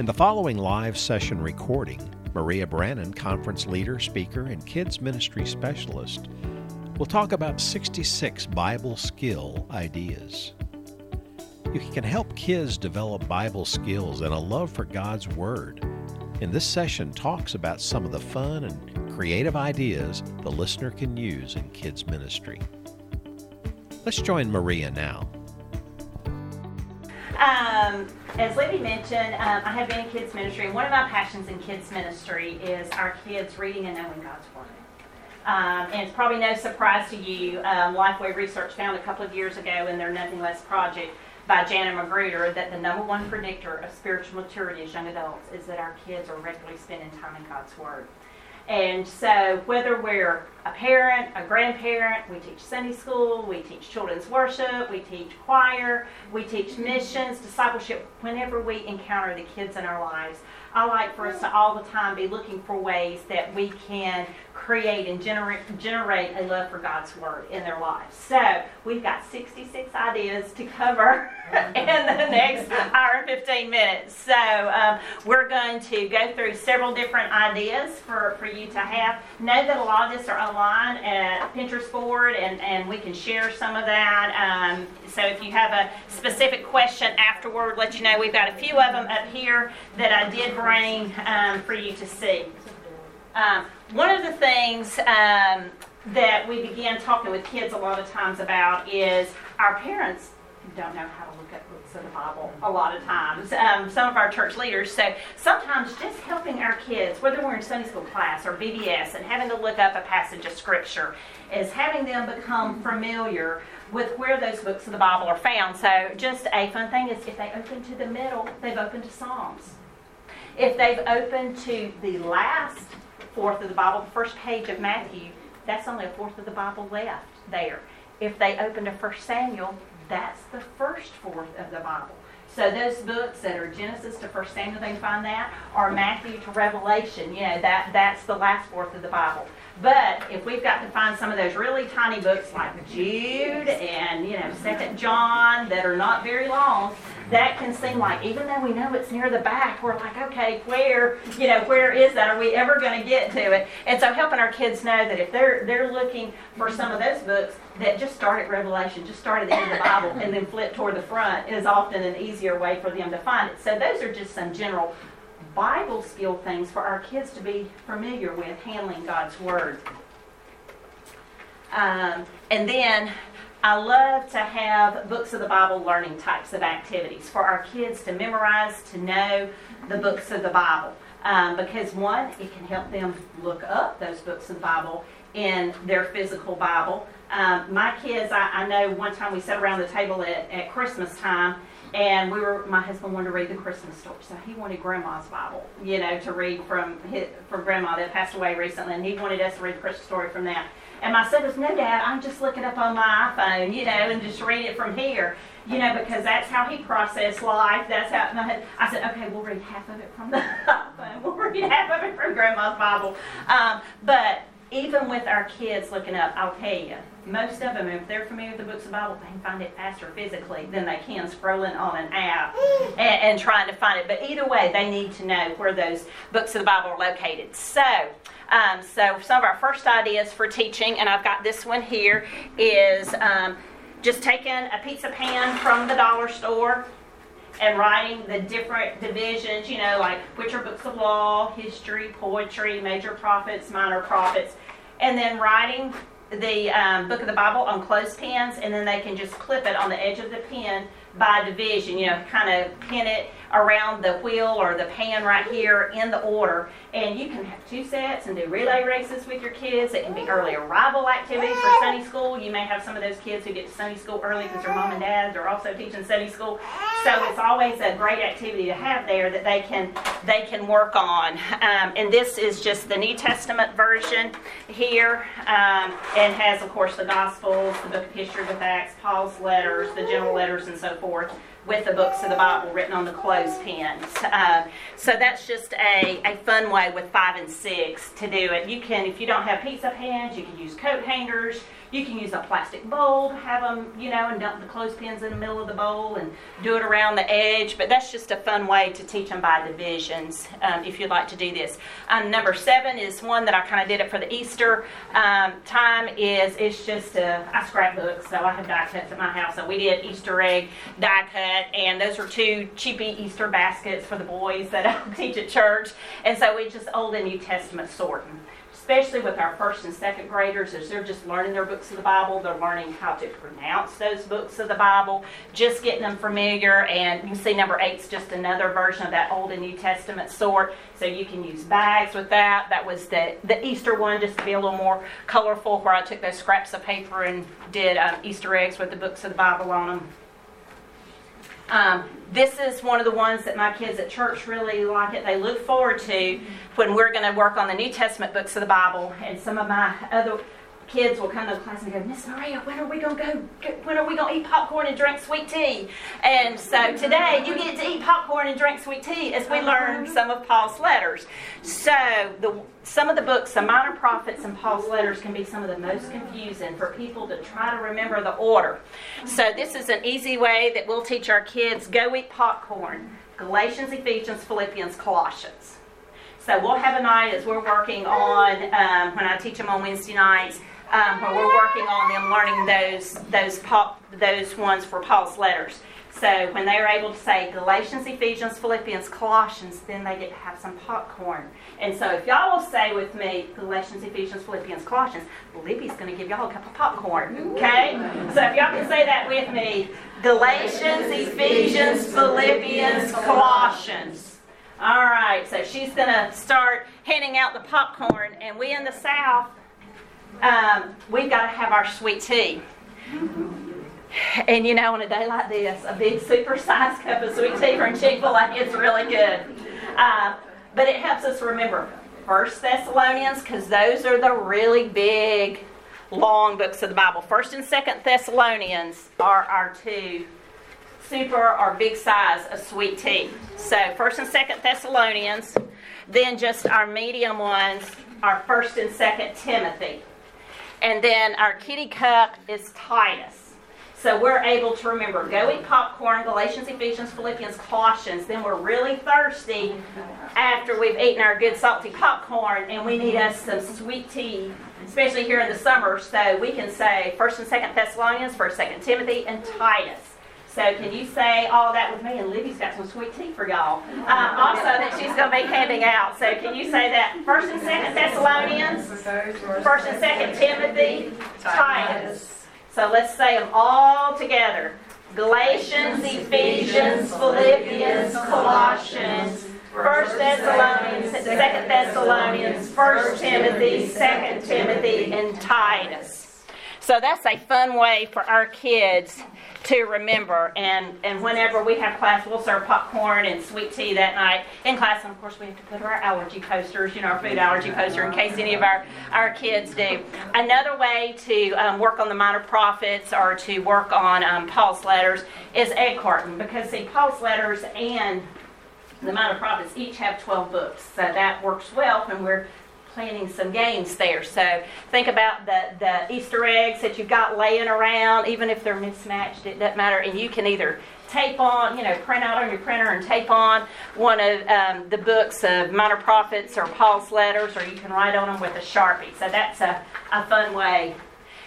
In the following live session recording, Maria Brannon, conference leader, speaker, and kids ministry specialist, will talk about 66 Bible skill ideas. You can help kids develop Bible skills and a love for God's Word. In this session talks about some of the fun and creative ideas the listener can use in kids ministry. Let's join Maria now. Um, as Libby mentioned, um, I have been in kids ministry, and one of my passions in kids ministry is our kids reading and knowing God's Word. Um, and it's probably no surprise to you, um, Lifeway Research found a couple of years ago in their Nothing Less project by Jana Magruder that the number one predictor of spiritual maturity as young adults is that our kids are regularly spending time in God's Word. And so, whether we're a parent, a grandparent, we teach Sunday school, we teach children's worship, we teach choir, we teach missions, discipleship, whenever we encounter the kids in our lives, I like for us to all the time be looking for ways that we can create and generate, generate a love for God's Word in their lives. So we've got 66 ideas to cover in the next hour and 15 minutes. So um, we're going to go through several different ideas for, for you to have. Know that a lot of this are online at Pinterest board, and, and we can share some of that. Um, so if you have a specific question afterward, let you know we've got a few of them up here that I did bring um, for you to see. Um, one of the things um, that we begin talking with kids a lot of times about is our parents don't know how to look at books of the Bible a lot of times. Um, some of our church leaders. So sometimes just helping our kids, whether we're in Sunday school class or VBS, and having to look up a passage of Scripture, is having them become familiar with where those books of the Bible are found. So just a fun thing is if they open to the middle, they've opened to Psalms. If they've opened to the last fourth of the Bible, the first page of Matthew, that's only a fourth of the Bible left there. If they open to 1 Samuel, that's the first fourth of the Bible. So those books that are Genesis to 1 Samuel, they find that, or Matthew to Revelation, you know, that, that's the last fourth of the Bible. But if we've got to find some of those really tiny books like Jude and, you know, Second John that are not very long, that can seem like, even though we know it's near the back, we're like, okay, where, you know, where is that? Are we ever going to get to it? And so helping our kids know that if they're they're looking for some of those books that just start at Revelation, just start at the end of the Bible, and then flip toward the front is often an easier way for them to find it. So those are just some general Bible skill things for our kids to be familiar with handling God's Word. Um, and then I love to have books of the Bible learning types of activities for our kids to memorize, to know the books of the Bible. Um, because one, it can help them look up those books of the Bible in their physical Bible. Um, my kids, I, I, know one time we sat around the table at, at Christmas time and we were my husband wanted to read the Christmas story, so he wanted Grandma's Bible, you know, to read from his, from Grandma that passed away recently, and he wanted us to read the Christmas story from that. And my son goes, No, Dad, I'm just looking up on my iPhone, you know, and just read it from here, you know, because that's how he processed life. That's how my, I said, Okay, we'll read half of it from the iPhone. We'll read half of it from Grandma's Bible. Um, but even with our kids looking up, I'll tell you, most of them, if they're familiar with the books of the Bible, they can find it faster physically than they can scrolling on an app and, and, trying to find it. But either way, they need to know where those books of the Bible are located. So, um, so some of our first ideas for teaching, and I've got this one here, is um, just taking a pizza pan from the dollar store and writing the different divisions, you know, like which are books of law, history, poetry, major prophets, minor prophets, and then writing the um, book of the Bible on clothespins, and then they can just clip it on the edge of the pen by division, you know, kind of pin it around the wheel or the pan right here in the order. And you can have two sets and do relay races with your kids. It can be early arrival activities for Sunday school. You may have some of those kids who get to Sunday school early because their mom and dads are also teaching Sunday school. So it's always a great activity to have there that they can they can work on. Um, and this is just the New Testament version here, um, and has of course the Gospels, the Book of History with Acts, Paul's letters, the general letters, and so forth. With the books of the Bible written on the clothespins. Uh, so that's just a, a fun way with five and six to do it. You can, if you don't have pizza pans, you can use coat hangers. You can use a plastic bowl, have them, you know, and dump the clothespins in the middle of the bowl and do it around the edge. But that's just a fun way to teach them by divisions um, if you'd like to do this. Um, number seven is one that I kind of did it for the Easter um, time. Is it's just a I scrapbook, so I have die cuts at my house. So we did Easter egg die cut, and those are two cheapy Easter baskets for the boys that I teach at church. And so we just Old and New Testament sorting especially with our first and second graders, as they're just learning their books of the Bible, they're learning how to pronounce those books of the Bible, just getting them familiar. And you see number eight is just another version of that Old and New Testament sort. So you can use bags with that. That was the, the Easter one, just to be a little more colorful, where I took those scraps of paper and did um, Easter eggs with the books of the Bible on them. Um, this is one of the ones that my kids at church really like it. They look forward to when we're going to work on the New Testament books of the Bible. And some of my other kids will come to the class and go, Miss Maria, when are we going to go? When are we going to eat popcorn and drink sweet tea? And so today you get to eat popcorn and drink sweet tea as we learn some of Paul's letters. So the some of the books, the Minor Prophets and Paul's letters, can be some of the most confusing for people to try to remember the order. So this is an easy way that we'll teach our kids: go eat popcorn. Galatians, Ephesians, Philippians, Colossians. So we'll have a night as we're working on um, when I teach them on Wednesday nights um, we're working on them learning those those those ones for Paul's letters. So when they are able to say Galatians, Ephesians, Philippians, Colossians, then they get to have some popcorn. And so if y'all will say with me Galatians, Ephesians, Philippians, Colossians, Libby's going to give y'all a cup of popcorn. Okay? So if y'all can say that with me Galatians, Ephesians, Philippians, Colossians. All right, so she's going to start handing out the popcorn, and we in the South um, we've got to have our sweet tea. And you know, on a day like this, a big super-sized cup of sweet tea from Chick-fil-A is really good. Uh, but it helps us remember First Thessalonians, because those are the really big, long books of the Bible. First and Second Thessalonians are our two super or big size of sweet tea. So First and Second Thessalonians, then just our medium ones are First and Second Timothy. And then our kitty cup is Titus. So we're able to remember go eat popcorn, Galatians, Ephesians, Philippians, Colossians. Then we're really thirsty after we've eaten our good salty popcorn and we need us some sweet tea, especially here in the summer. So we can say 1st and 2nd Thessalonians, 1st, 2nd Timothy, and Titus. So can you say all that with me? And Libby's got some sweet tea for y'all. Uh, also that she's going to be handing out. So can you say that First and Second Thessalonians, First and Second Timothy, Titus. So let's say them all together. Galatians, Ephesians, Philippians, Colossians, First Thessalonians, Second Thessalonians, First Timothy, Second Timothy, and Titus. So that's a fun way for our kids to remember. And, and whenever we have class, we'll serve popcorn and sweet tea that night in class. And of course, we have to put our allergy posters, you know, our food allergy poster in case any of our, our kids do. Another way to um, work on the minor prophets or to work on um, Paul's letters is egg carton because, see, Paul's letters and the minor prophets each have 12 books. So that works well when we're planning some games there. So think about the, the Easter eggs that you've got laying around, even if they're mismatched, it doesn't matter. And you can either tape on, you know, print out on your printer and tape on one of um, the books of Minor Prophets or Paul's letters, or you can write on them with a Sharpie. So that's a, a fun way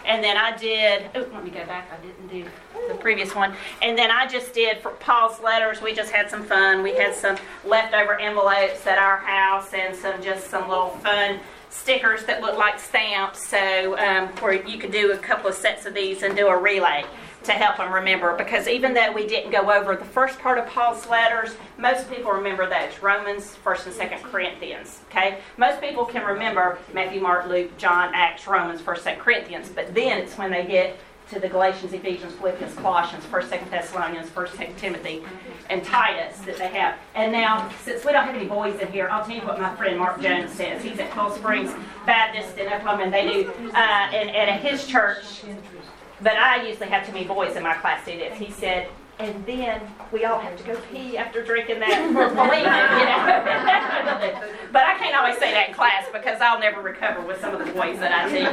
and then I did, oh, let me go back, I didn't do the previous one. And then I just did for Paul's letters, we just had some fun. We had some leftover envelopes at our house and some just some little fun stickers that look like stamps. So, um, where you could do a couple of sets of these and do a relay to help them remember because even though we didn't go over the first part of Paul's letters, most people remember those Romans, 1st and 2nd Corinthians. Okay? Most people can remember Matthew, Mark, Luke, John, Acts, Romans, 1st, 2nd Corinthians, but then it's when they get to the Galatians, Ephesians, Philippians, Colossians, 1st, 2nd Thessalonians, 1st, 2nd Timothy, and Titus that they have. And now, since we don't have any boys in here, I'll tell you what my friend Mark Jones says. He's at Cold Springs Baptist in Oklahoma, and they do, uh, and, and at his church, but I usually have too many boys in my class do this. He said, and then we all have to go pee after drinking that you know. but I can't always say that in class because I'll never recover with some of the boys that I teach.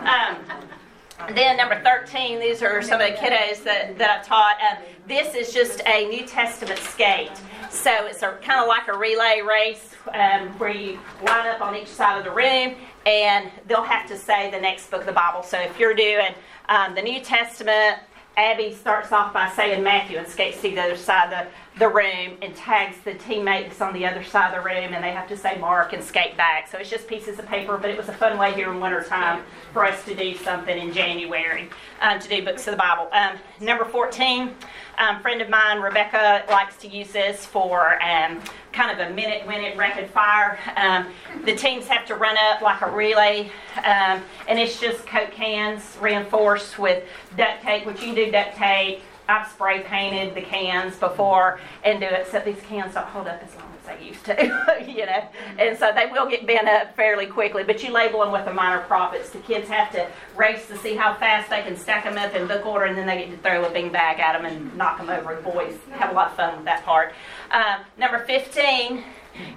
Um, then number 13, these are some of the kiddos that, that I taught. Um, this is just a New Testament skate. So it's kind of like a relay race um, where you line up on each side of the room and they'll have to say the next book of the Bible. So if you're doing um, the New Testament, Abby starts off by saying Matthew and skates to the other side of the, room and tags the teammate that's on the other side of the room, and they have to say Mark and skate back. So it's just pieces of paper, but it was a fun way here in wintertime for us to do something in January um, to do books of the Bible. Um, number 14, um, friend of mine, Rebecca, likes to use this for um, kind of a minute, minute rapid fire. Um, the teams have to run up like a relay, um, and it's just Coke cans reinforced with duct tape, which you can do duct tape. I've spray painted the cans before and do it, so these cans don't hold up as long as they used to, you know. And so they will get bent up fairly quickly, but you label them with the minor prophets. The kids have to race to see how fast they can stack them up in book order, and then they get to throw a bing bag at them and knock them over. The boys have a lot of fun with that part. Um, number 15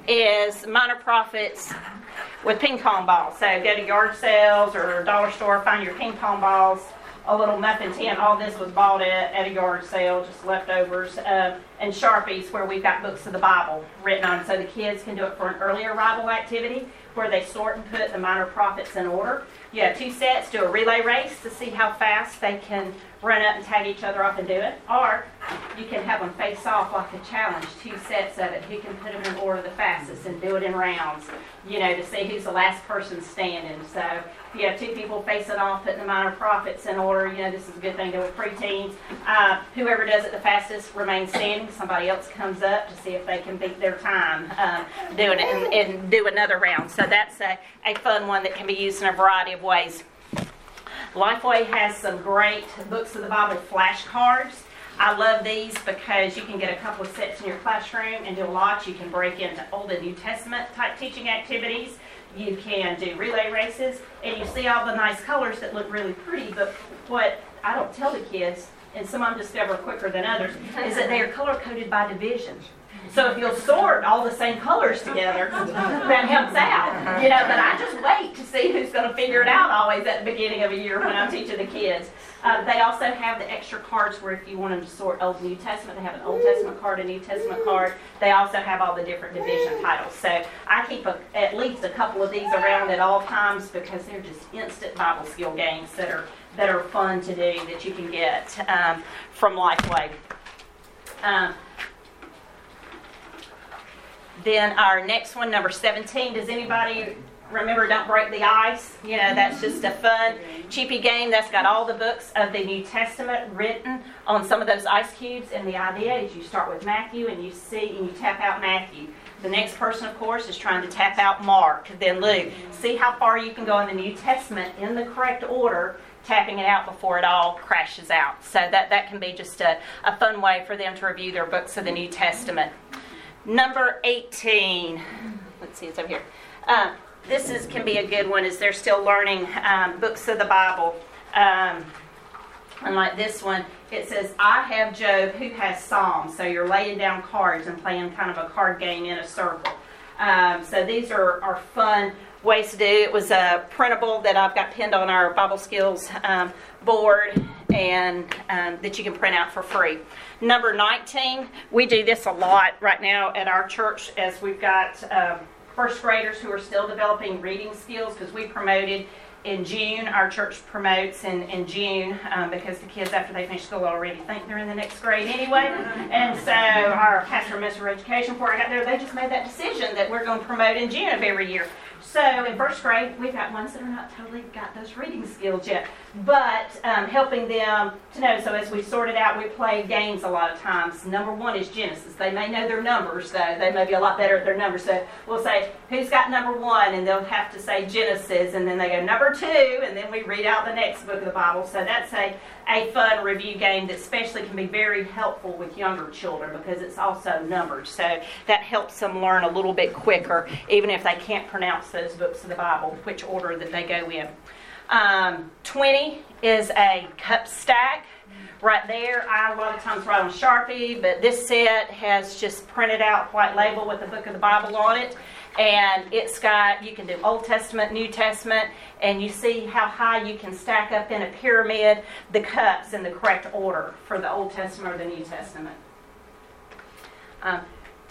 is minor prophets with ping pong balls. So go to yard sales or dollar store, find your ping pong balls a little muffin tin. All this was bought at, at a yard sale, just leftovers, uh, and Sharpies where we've got books of the Bible written on so the kids can do it for an early arrival activity where they sort and put the minor prophets in order. You have two sets, do a relay race to see how fast they can run up and tag each other off and do it. Or you can have them face off like a challenge, two sets of it. Who can put them in order the fastest and do it in rounds, you know, to see who's the last person standing. So if you have two people facing off, putting the minor prophets in order, you know, this is a good thing to do with preteens. Uh, whoever does it the fastest remains standing. Somebody else comes up to see if they can beat their time um, doing it and, and, do another round. So that's a, a fun one that can be used in a variety of ways. Lifeway has some great books of the Bible flashcards. I love these because you can get a couple of sets in your classroom and do a lot. You can break into Old and New Testament type teaching activities. You can do relay races, and you see all the nice colors that look really pretty. But what I don't tell the kids, and some of them discover quicker than others, is that they are color coded by division. So if you'll sort all the same colors together, that helps out. You know, but I just wait to see who's going to figure it out always at the beginning of a year when I'm teaching the kids. Uh, they also have the extra cards where if you want them to sort Old New Testament, they have an Old Testament card, a New Testament card. They also have all the different division titles. So I keep a, at least a couple of these around at all times because they're just instant Bible skill games that are that are fun to do that you can get um, from Lifeway. Um, then our next one, number 17, does anybody remember Don't Break the Ice? You know, that's just a fun, cheapy game that's got all the books of the New Testament written on some of those ice cubes. And the idea is you start with Matthew and you see and you tap out Matthew. The next person, of course, is trying to tap out Mark, then Luke. See how far you can go in the New Testament in the correct order tapping it out before it all crashes out. So that, that can be just a, a fun way for them to review their books of the New Testament. Number 18. Let's see, it's over here. Uh, this is can be a good one as they're still learning um, books of the Bible. Um, and like this one, it says, I have Job, who has Psalms. So you're laying down cards and playing kind of a card game in a circle. Um, so these are, are fun ways to do. It was a printable that I've got pinned on our Bible Skills um, board and um, that you can print out for free. Number 19, we do this a lot right now at our church as we've got um, first graders who are still developing reading skills because we promoted in June. Our church promotes in, in June um, because the kids, after they finish school, already think they're in the next grade anyway. And so our pastor Mr. Education, before I got there, they just made that decision that we're going to promote in June of every year. So in first grade, we've got ones that are not totally got those reading skills yet, but um, helping them to know. So as we sort it out, we play games a lot of times. Number one is Genesis. They may know their numbers, though. They may be a lot better at their numbers. So we'll say, who's got number one? And they'll have to say Genesis, and then they go number two, and then we read out the next book of the Bible. So that's a, a fun review game that especially can be very helpful with younger children because it's also numbered. So that helps them learn a little bit quicker, even if they can't pronounce those books of the Bible, which order that they go in. Um, 20 is a cup stack. Right there, I a lot of times write on Sharpie, but this set has just printed out white label with the book of the Bible on it. And it's got, you can do Old Testament, New Testament, and you see how high you can stack up in a pyramid the cups in the correct order for the Old Testament or the New Testament. Um,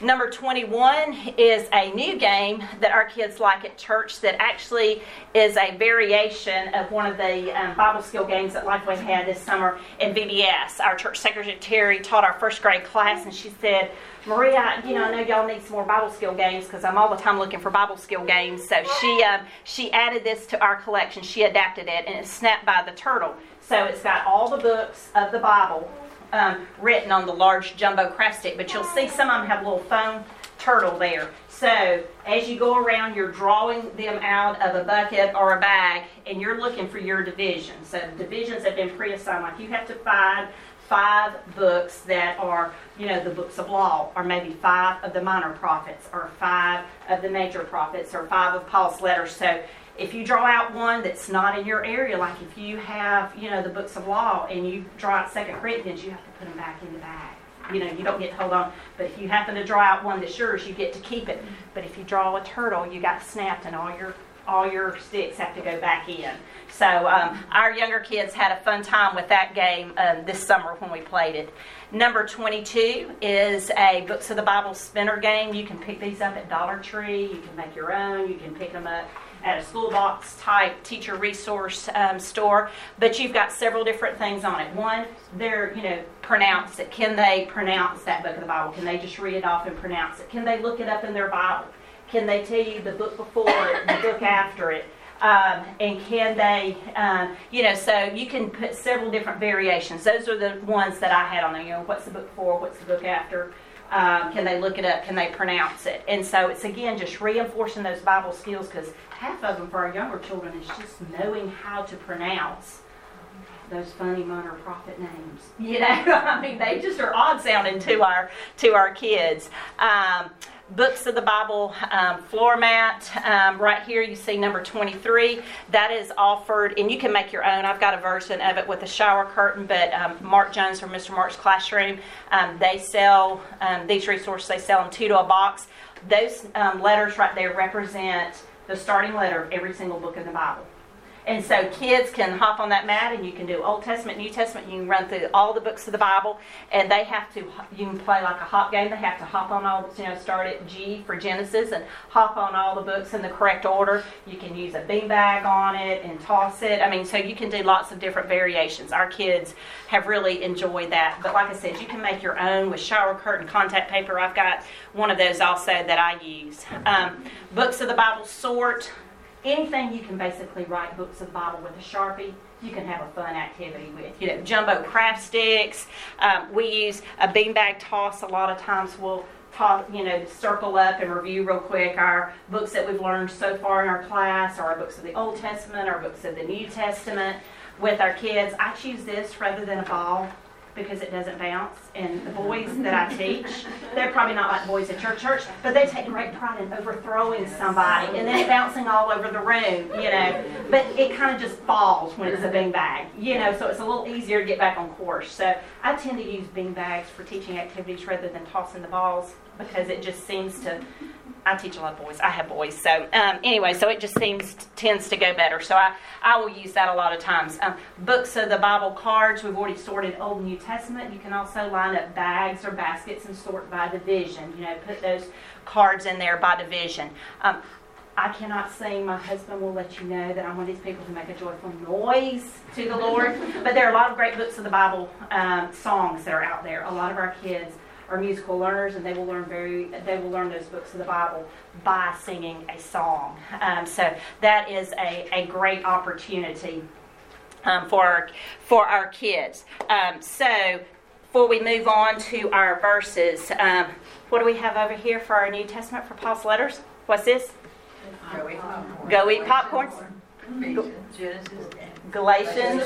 Number 21 is a new game that our kids like at church that actually is a variation of one of the um, Bible skill games that Lifeway had this summer in VBS. Our church secretary taught our first grade class, and she said, Maria, you know, I know y'all need some more Bible skill games because I'm all the time looking for Bible skill games. So she um, she added this to our collection. She adapted it, and it's Snapped by the Turtle. So it's got all the books of the Bible um, written on the large jumbo craft stick, but you'll see some of them have little foam turtle there. So as you go around, you're drawing them out of a bucket or a bag, and you're looking for your division. So divisions have been pre-assigned. Like you have to find five books that are, you know, the books of law, or maybe five of the minor prophets, or five of the major prophets, or five of Paul's letters. So if you draw out one that's not in your area, like if you have, you know, the books of law and you draw out Second Corinthians, you have to put them back in the bag. You know, you don't get to hold on. But if you happen to draw out one that's yours, you get to keep it. But if you draw a turtle, you got snapped and all your all your sticks have to go back in. So um, our younger kids had a fun time with that game um, this summer when we played it. Number 22 is a Books of the Bible spinner game. You can pick these up at Dollar Tree. You can make your own. You can pick them up at a school box type teacher resource um, store, but you've got several different things on it. One, they're, you know, pronounce it. Can they pronounce that book of the Bible? Can they just read it off and pronounce it? Can they look it up in their Bible? Can they tell you the book before it, the book after it? Um, and can they, um, you know, so you can put several different variations. Those are the ones that I had on there. You know, what's the book before? What's the book after? Um, can they look it up? Can they pronounce it? And so it's again just reinforcing those Bible skills because half of them for our younger children is just knowing how to pronounce those funny minor prophet names. You know, I mean, they just are odd sounding to our to our kids. Um, books of the Bible um, floor mat. Um, right here, you see number 23. That is offered, and you can make your own. I've got a version of it with a shower curtain, but um, Mark Jones from Mr. Mark's Classroom, um, they sell um, these resources, they sell them two to a box. Those um, letters right there represent the starting letter of every single book in the Bible. And so kids can hop on that mat and you can do Old Testament, New Testament. You can run through all the books of the Bible, and they have to. You can play like a hop game. They have to hop on all. You know, start at G for Genesis and hop on all the books in the correct order. You can use a beanbag on it and toss it. I mean, so you can do lots of different variations. Our kids have really enjoyed that. But like I said, you can make your own with shower curtain contact paper. I've got one of those also that I use. Um, books of the Bible sort anything you can basically write books of the Bible with a Sharpie, you can have a fun activity with. You know, jumbo craft sticks. Um, we use a beanbag toss. A lot of times we'll talk, you know, circle up and review real quick our books that we've learned so far in our class, or our books of the Old Testament, our books of the New Testament with our kids. I choose this rather than a ball because it doesn't bounce. And the mm-hmm. boys that I teach, they're probably not like boys at your church, but they take great pride in overthrowing somebody and then bouncing all over the room, you know. But it kind of just falls when it's a bean bag, you know, so it's a little easier to get back on course. So I tend to use bean bags for teaching activities rather than tossing the balls because it just seems to I teach a lot of boys. I have boys. So um, anyway, so it just seems tends to go better. So I, I will use that a lot of times. Um, books of the Bible cards. We've already sorted Old and New Testament. You can also line up bags or baskets and sort by division. You know, put those cards in there by division. Um, I cannot sing. My husband will let you know that I'm one of these people who make a joyful noise to the Lord. But there are a lot of great books of the Bible um, songs that are out there. A lot of our kids are musical learners, and they will learn very they will learn those books of the Bible by singing a song. Um, so that is a, a great opportunity um, for our, for our kids. Um, so before we move on to our verses, um, what do we have over here for our New Testament for Paul's letters? What's this? Go eat popcorn. Go. Genesis. Galatians.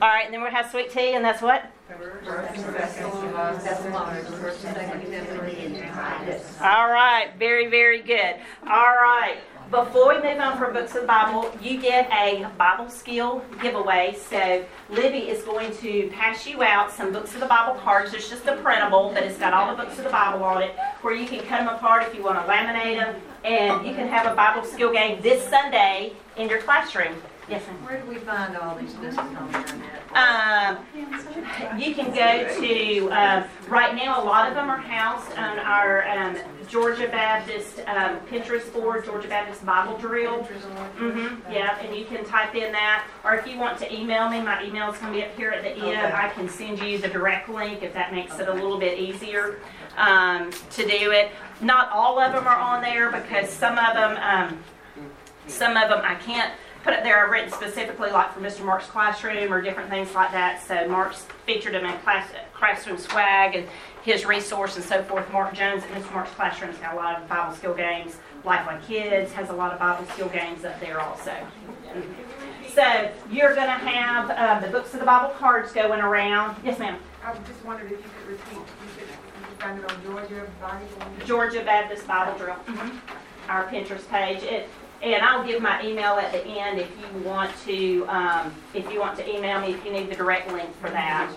All right, and then we'll have sweet tea, and that's what? All right, very, very good. All right. before we move on from books of the Bible, you get a Bible skill giveaway. So Libby is going to pass you out some books of the Bible cards. It's just a printable, but it's got all the books of the Bible on it, where you can cut them apart if you want to laminate them, and you can have a Bible skill game this Sunday in your classroom. Yes, ma'am. Where do we find all these lists on the internet? Um, you can go to, um, right now, a lot of them are housed on our um, Georgia Baptist um, Pinterest board, Georgia Baptist Bible Drill. Mm-hmm, yeah, and you can type in that, or if you want to email me, my email is going to be up here at the end. Okay. I can send you the direct link if that makes it a little bit easier um, to do it. Not all of them are on there because some of them, um, some of them I can't put up there. I've written specifically like for Mr. Mark's classroom or different things like that. So Mark's featured them in class, classroom swag and his resource and so forth. Mark Jones at Mr. Mark's classroom's got a lot of Bible skill games. Life Lifeline Kids has a lot of Bible skill games up there also. So you're going to have uh, the books of the Bible cards going around. Yes, ma'am. I just wondered if you could repeat, you could, you find it on Georgia Bible. Georgia Baptist Bible Drill, our Pinterest page. It, and I'll give my email at the end if you want to, um, if you want to email me, if you need the direct link for that.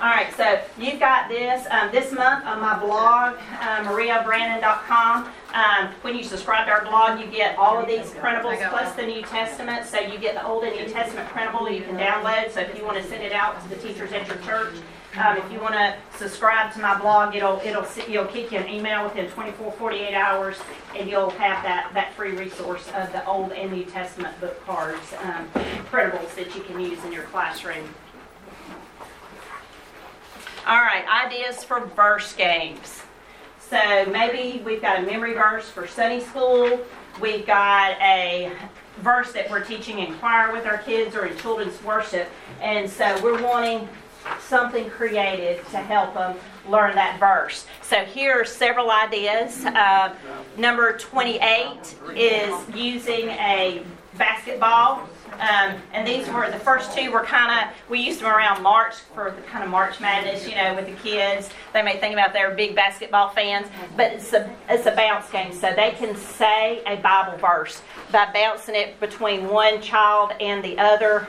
All right, so you've got this. Um, this month on my blog, uh, mariabrannon.com, um, when you subscribe to our blog, you get all of these printables plus the New Testament. So you get the Old and New Testament printable you can download. So if you want to send it out to the teachers at your church, um, if you want to subscribe to my blog, it'll it'll it'll kick you an email within 24, 48 hours, and you'll have that that free resource of the Old and New Testament book cards, um, printables that you can use in your classroom. All right, ideas for verse games. So maybe we've got a memory verse for Sunday school. We've got a verse that we're teaching in choir with our kids or in children's worship. And so we're wanting something creative to help them learn that verse. So here are several ideas. Uh, number 28 is using a basketball. Um, and these were the first two were kind of we used them around March for the kind of March Madness, you know, with the kids. They may think about they're big basketball fans, but it's a it's a bounce game, so they can say a Bible verse by bouncing it between one child and the other.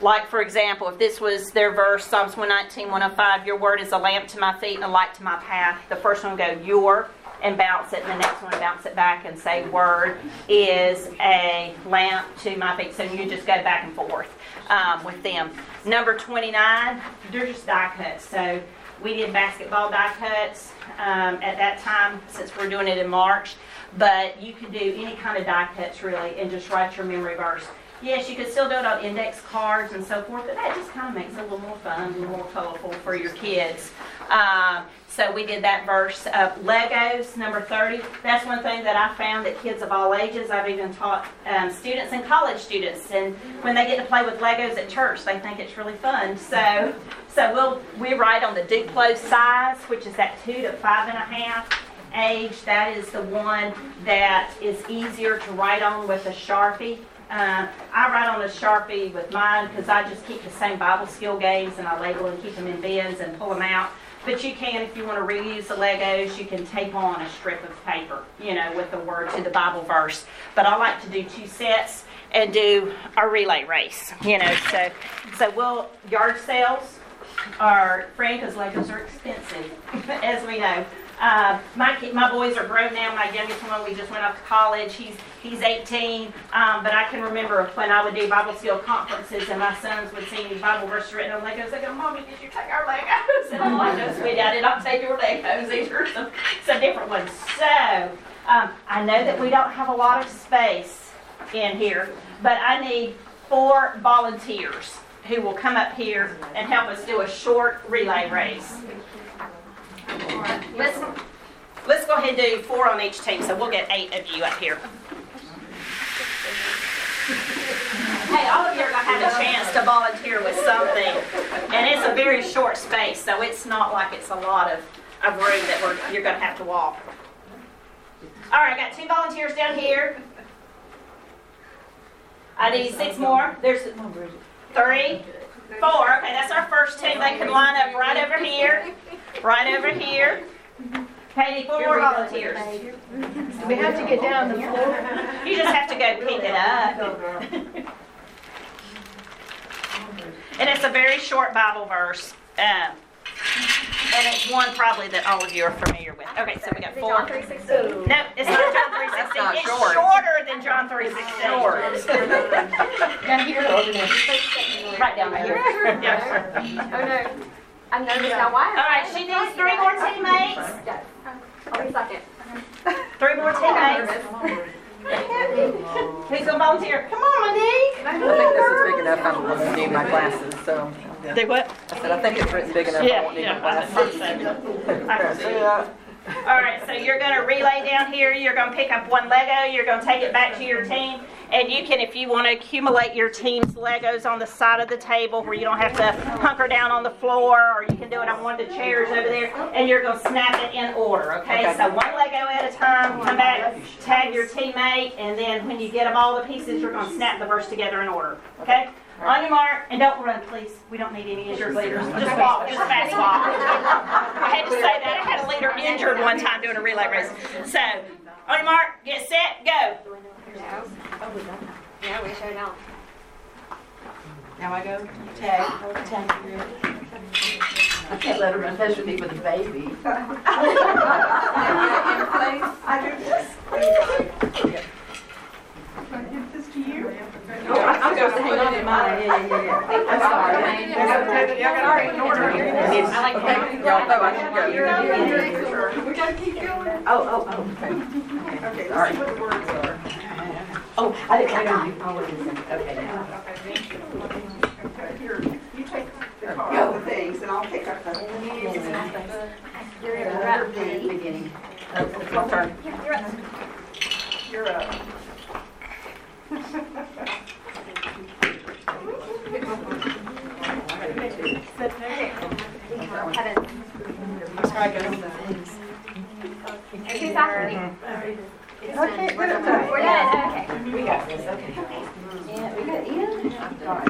Like, for example, if this was their verse, Psalms 119, 105, your word is a lamp to my feet and a light to my path. The first one go, your, and bounce it, and the next one bounce it back and say, word is a lamp to my feet. So you just go back and forth um, with them. Number 29, they're just die cuts. So we did basketball die cuts um, at that time since we're doing it in March. But you can do any kind of die cuts really and just write your memory verse. Yes, you could still do it on index cards and so forth, but that just kind of makes it a little more fun, a little more colorful for your kids. Um, so we did that verse. Uh, Legos, number 30. That's one thing that I found that kids of all ages, I've even taught um, students and college students, and when they get to play with Legos at church, they think it's really fun. So, so we'll we write on the Duplo size, which is that two to five and a half age. That is the one that is easier to write on with a Sharpie. Uh, I write on a Sharpie with mine because I just keep the same Bible skill games and I label and keep them in bins and pull them out. But you can, if you want to reuse the Legos, you can tape on a strip of paper, you know, with the word to the Bible verse. But I like to do two sets and do a relay race, you know. So, so we'll yard sales are free because Legos are expensive, as we know. Uh, my kid, my boys are grown now. My youngest one, we just went off to college. He's he's 18. Um, but I can remember when I would do Bible skill conferences and my sons would see me Bible verses written on Legos. They go, "Mommy, did you take our Legos?" And I'm like, "No, sweetie, I did not take your Legos. These are some some different ones." So um, I know that we don't have a lot of space in here, but I need four volunteers who will come up here and help us do a short relay race. Let's, let's go ahead and do four on each team, so we'll get eight of you up here. Hey, all of you are going to have a chance to volunteer with something. And it's a very short space, so it's not like it's a lot of, of room that we're, you're going to have to walk. All right, I got two volunteers down here. I need six more. There's three, four. Okay, that's our first team. They can line up right over here, right over here. Katie, four more volunteers. We have to get down the floor. You just have to go pick it up. And it's a very short Bible verse. Um, and it's one probably that all of you are familiar with. Okay, so we got four. John three sixteen. No, it's not John three sixteen. It's short. shorter than John three sixteen. Down here or over there? Right down right here. Yeah. Oh no. I noticed now why. All right, she needs three more teammates. Yes. I'll be second. Three more teammates. Who's gonna volunteer? Come on, Monique. I think this is big enough, I won't need my glasses, so. Do what? I said, I think it's written big enough, I Yeah, won't need yeah. my I glasses. can see I see it. All right, so you're gonna relay down here, you're gonna pick up one Lego, you're gonna take it back to your team, and you can, if you wanna accumulate your team's Legos on the side of the table where you don't have to hunker down on the floor, or you can do it on one of the chairs over there, and you're gonna snap it in order, okay? Okay. So one Lego at a time, come back, tag your teammate, and then when you get them all the pieces, you're gonna snap the verse together in order, okay? On your mark, and don't run, please. We don't need any injured leaders. Just walk, just fast walk. I had to say that. I had a leader injured one time doing a relay race. So, on your mark, get set, go. Yeah, we showed down. Now I go tag, tag. I can't let her run fast with me with a baby. I do this. I give this to you. I'm supposed to hang on to mine, yeah, yeah, yeah. I'm sorry. Sorry, in order. I like Okay, y'all know I should go. We gotta keep going. Oh, oh, oh, okay. Okay, let's see what the words are. Oh, I didn't, I know, I wasn't, okay. Okay, here, you take the card, the things, and I'll pick up the. You're You're up. up at the beginning. It's my turn. You're up. You're up. Okay, good enough. We're done, okay. We got this, okay. Yeah, we got right.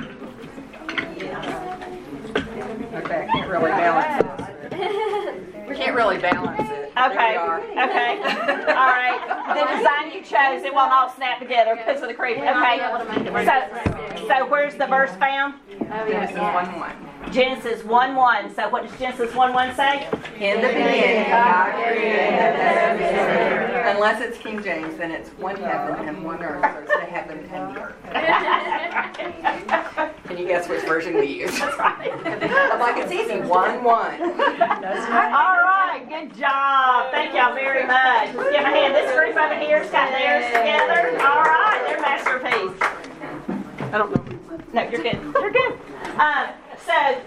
Okay, I can't really balance this. We can't really balance it. Okay, okay. All right. The design you chose, it won't all snap together because of the creep. Okay. So, so where's the verse found? Genesis one one. Genesis 1 1. So what does Genesis 1 1 say? In the beginning, God created and earth. Unless it's King James, then it's one heaven and one earth, so it's the heaven and the earth. Can you guess which version we use? That's right. I'm like, it's easy, one, one. All right, good job. Thank y'all very much. Let's give a hand. This group over here's got theirs together. All right, they're masterpiece. I don't know. No, you're good. You're good. Uh, so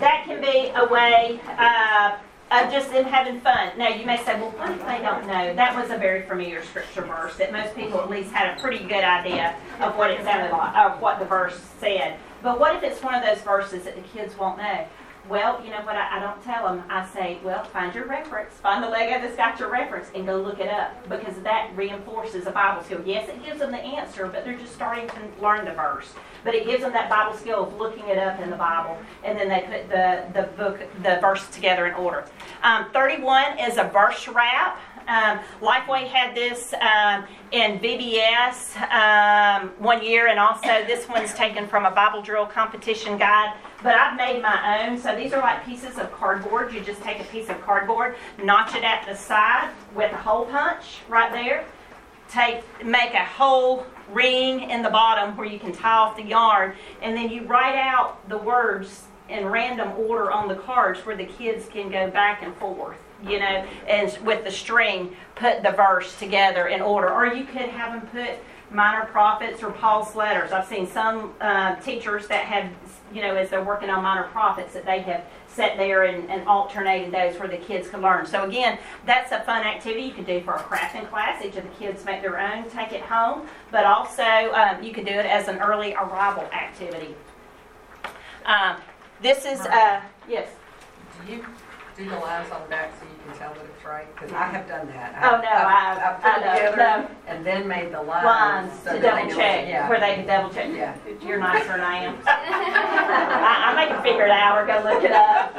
that can be a way uh, of just them having fun. Now you may say, well, what if they don't know? That was a very familiar scripture verse that most people at least had a pretty good idea of what it sounded like, of what the verse said. But what if it's one of those verses that the kids won't know? Well, you know what? I, I don't tell them. I say, well, find your reference. Find the Lego that's got your reference and go look it up because that reinforces a Bible skill. Yes, it gives them the answer, but they're just starting to learn the verse. But it gives them that Bible skill of looking it up in the Bible, and then they put the, the book, the verse together in order. Um, 31 is a verse wrap. Um, Lifeway had this um, in VBS um, one year, and also this one's taken from a Bible drill competition guide. But I've made my own. So these are like pieces of cardboard. You just take a piece of cardboard, notch it at the side with a hole punch right there. Take make a hole ring in the bottom where you can tie off the yarn, and then you write out the words in random order on the cards where the kids can go back and forth you know, and with the string, put the verse together in order. Or you could have them put minor prophets or Paul's letters. I've seen some uh, teachers that have, you know, as they're working on minor prophets, that they have sat there and, and alternated those where the kids can learn. So again, that's a fun activity you can do for a crafting class. Each of the kids make their own, take it home, but also um, you can do it as an early arrival activity. Um, this is, uh, yes. Do you do the lines on the back you can tell that it's right? Because I have done that. I- Oh, no, I- I put I it know, together and then made the lines. lines so to that they double know- check, Yeah. where they can double check. Yeah. You're nicer than I am. I, I may can figure it out or go look it up.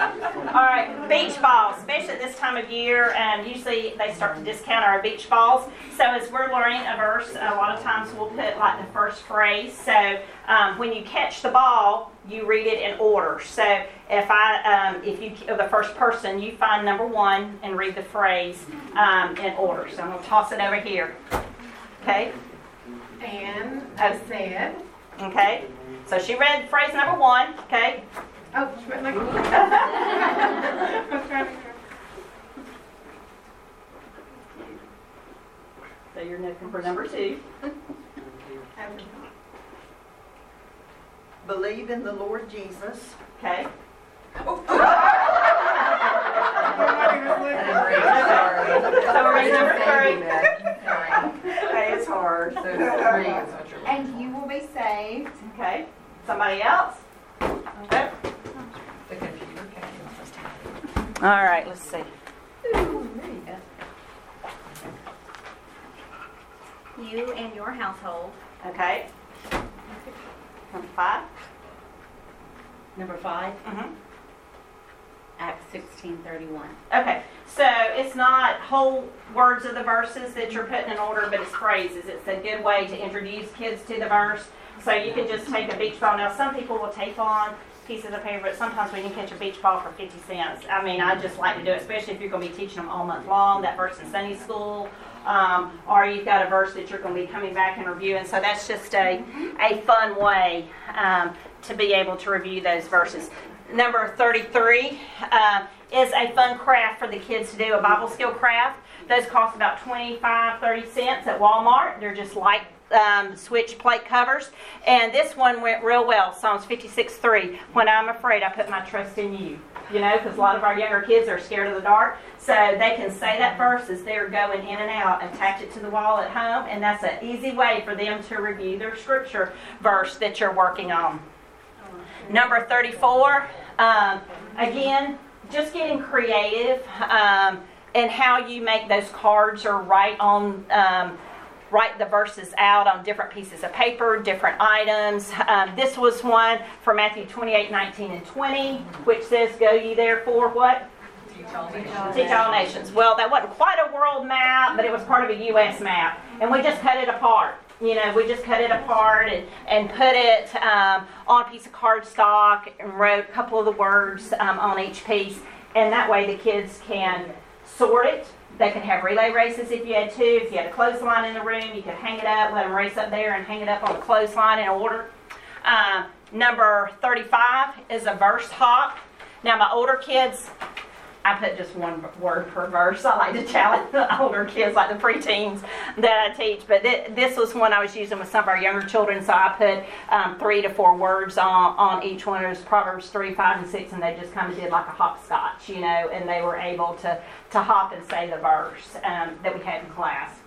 All right, beach balls. especially at this time of year, um, usually they start to discount our beach balls. So as we're learning a verse, a lot of times we'll put like the first phrase. So um, when you catch the ball, you read it in order. So if I, um, if you the first person, you find number one and read the phrase um, in order. So I'm going to toss it over here. Okay. And. I said, Okay. So she read phrase number one. Okay. oh, she went like. I was trying. So you're looking for number two. Believe in the Lord Jesus. Okay. So we're reading number three. Hey, it's hard. So three is what you're. And you will be saved. Okay. Somebody else? Okay. The computer. All right, let's see. You and your household. Okay. Number five. Number five, Mhm. Acts sixteen thirty-one. Okay, so it's not whole words of the verses that you're putting in order, but it's phrases. It's a good way to introduce kids to the verse. So you can just take a beach ball. Now, some people will tape on pieces of paper, but sometimes we can catch a beach ball for 50 cents. I mean, I just like to do it, especially if you're going to be teaching them all month long, that verse in Sunday school, um, or you've got a verse that you're going to be coming back and reviewing. So that's just a, a fun way um, to be able to review those verses. Number 33 uh, is a fun craft for the kids to do, a Bible skill craft. Those cost about 25, 30 cents at Walmart. They're just light um, switch plate covers. And this one went real well, Psalms 56, 3. When I'm afraid, I put my trust in you. You know, because a lot of our younger kids are scared of the dark. So they can say that verse as they're going in and out, attach it to the wall at home, and that's an easy way for them to review their scripture verse that you're working on. Number 34, um, again, just getting creative um, and how you make those cards or write on. Um, write the verses out on different pieces of paper, different items. Um, this was one for Matthew 28, 19, and 20, which says, Go ye therefore, what? Teach all. Teach all nations. Well, that wasn't quite a world map, but it was part of a U.S. map. And we just cut it apart. You know, we just cut it apart and, and put it um, on a piece of cardstock and wrote a couple of the words um, on each piece. And that way the kids can sort it. They could have relay races if you had to. If you had a clothesline in the room, you could hang it up, let them race up there and hang it up on the clothesline in order. Uh, number 35 is a verse hop. Now, my older kids, I put just one word per verse. I like to challenge the older kids, like the preteens that I teach. But th- this was one I was using with some of our younger children, so I put um, three to four words on, on each one. It was Proverbs 3, 5, and 6, and they just kind of did like a hopscotch, you know, and they were able to, to hop and say the verse um, that we had in class.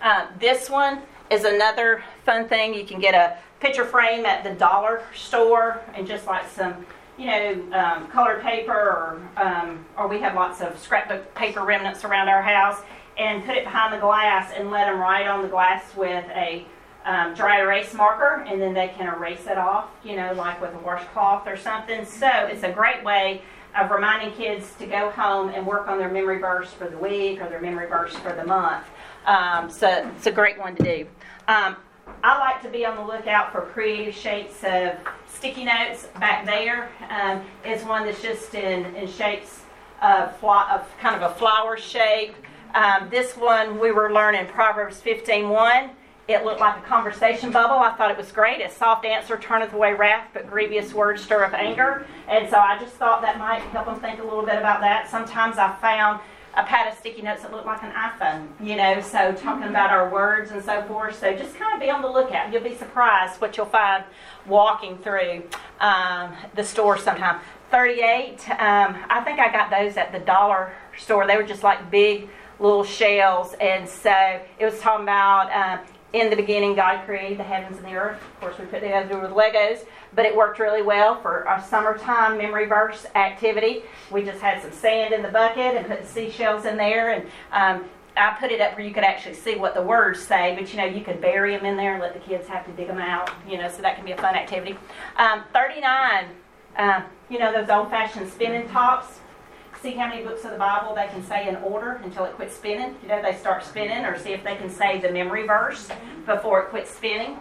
Uh, this one is another fun thing. You can get a picture frame at the dollar store and just like some, you know, um, colored paper or, um, or we have lots of scrapbook paper remnants around our house and put it behind the glass and let them write on the glass with a um, dry erase marker and then they can erase it off, you know, like with a washcloth or something. So it's a great way of reminding kids to go home and work on their memory verse for the week or their memory verse for the month. Um, so it's a great one to do. Um, I like to be on the lookout for creative shapes of sticky notes. Back there um, is one that's just in, in shapes of, of kind of a flower shape. Um, this one we were learning Proverbs 15:1. It looked like a conversation bubble. I thought it was great. A soft answer turneth away wrath, but grievous words stir up anger. And so I just thought that might help them think a little bit about that. Sometimes I found a pad of sticky notes that looked like an iPhone, you know, so talking about our words and so forth. So just kind of be on the lookout. You'll be surprised what you'll find walking through um, the store sometime. 38, um, I think I got those at the dollar store. They were just like big little shells. And so it was talking about um, in the beginning, God created the heavens and the earth. Of course, we put it together with Legos, but it worked really well for our summertime memory verse activity. We just had some sand in the bucket and put the seashells in there, and um, I put it up where you could actually see what the words say. But you know, you could bury them in there and let the kids have to dig them out. You know, so that can be a fun activity. Um, Thirty-nine. Uh, you know those old-fashioned spinning tops. See how many books of the Bible they can say in order until it quits spinning. You know, they start spinning, or see if they can say the memory verse before it quits spinning.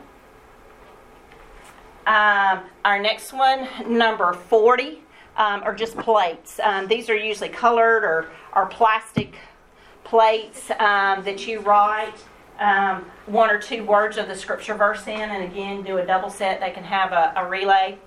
Um, our next one, number 40, um, are just plates. Um, these are usually colored or, or plastic plates um, that you write um, one or two words of the scripture verse in, and again, do a double set. They can have a, a relay.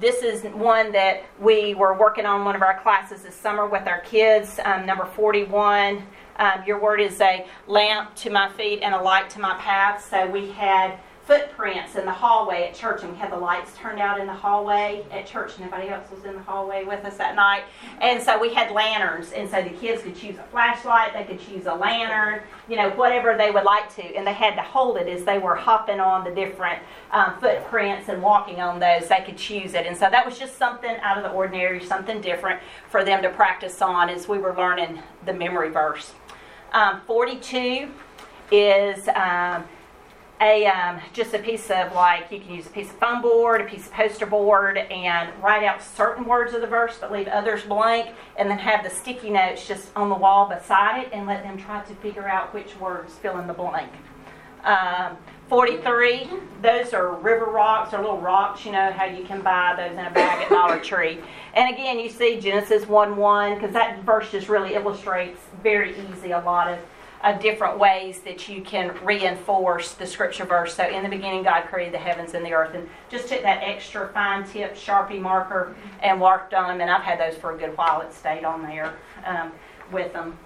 This is one that we were working on one of our classes this summer with our kids. Um, number 41. Um, your word is a lamp to my feet and a light to my path. So we had footprints in the hallway at church, and we had the lights turned out in the hallway at church. And nobody else was in the hallway with us that night. And so we had lanterns, and so the kids could choose a flashlight, they could choose a lantern, you know, whatever they would like to. And they had to hold it as they were hopping on the different um, footprints and walking on those. They could choose it. And so that was just something out of the ordinary, something different for them to practice on as we were learning the memory verse. Um, 42 is. Um, a um, just a piece of like you can use a piece of foam board, a piece of poster board, and write out certain words of the verse, but leave others blank, and then have the sticky notes just on the wall beside it, and let them try to figure out which words fill in the blank. Um, 43, those are river rocks or little rocks, you know, how you can buy those in a bag at Dollar Tree. And again, you see Genesis 1 1, because that verse just really illustrates very easy a lot of uh, different ways that you can reinforce the scripture verse. So, in the beginning, God created the heavens and the earth, and just took that extra fine tip Sharpie marker and marked on them. And I've had those for a good while. It stayed on there um, with them.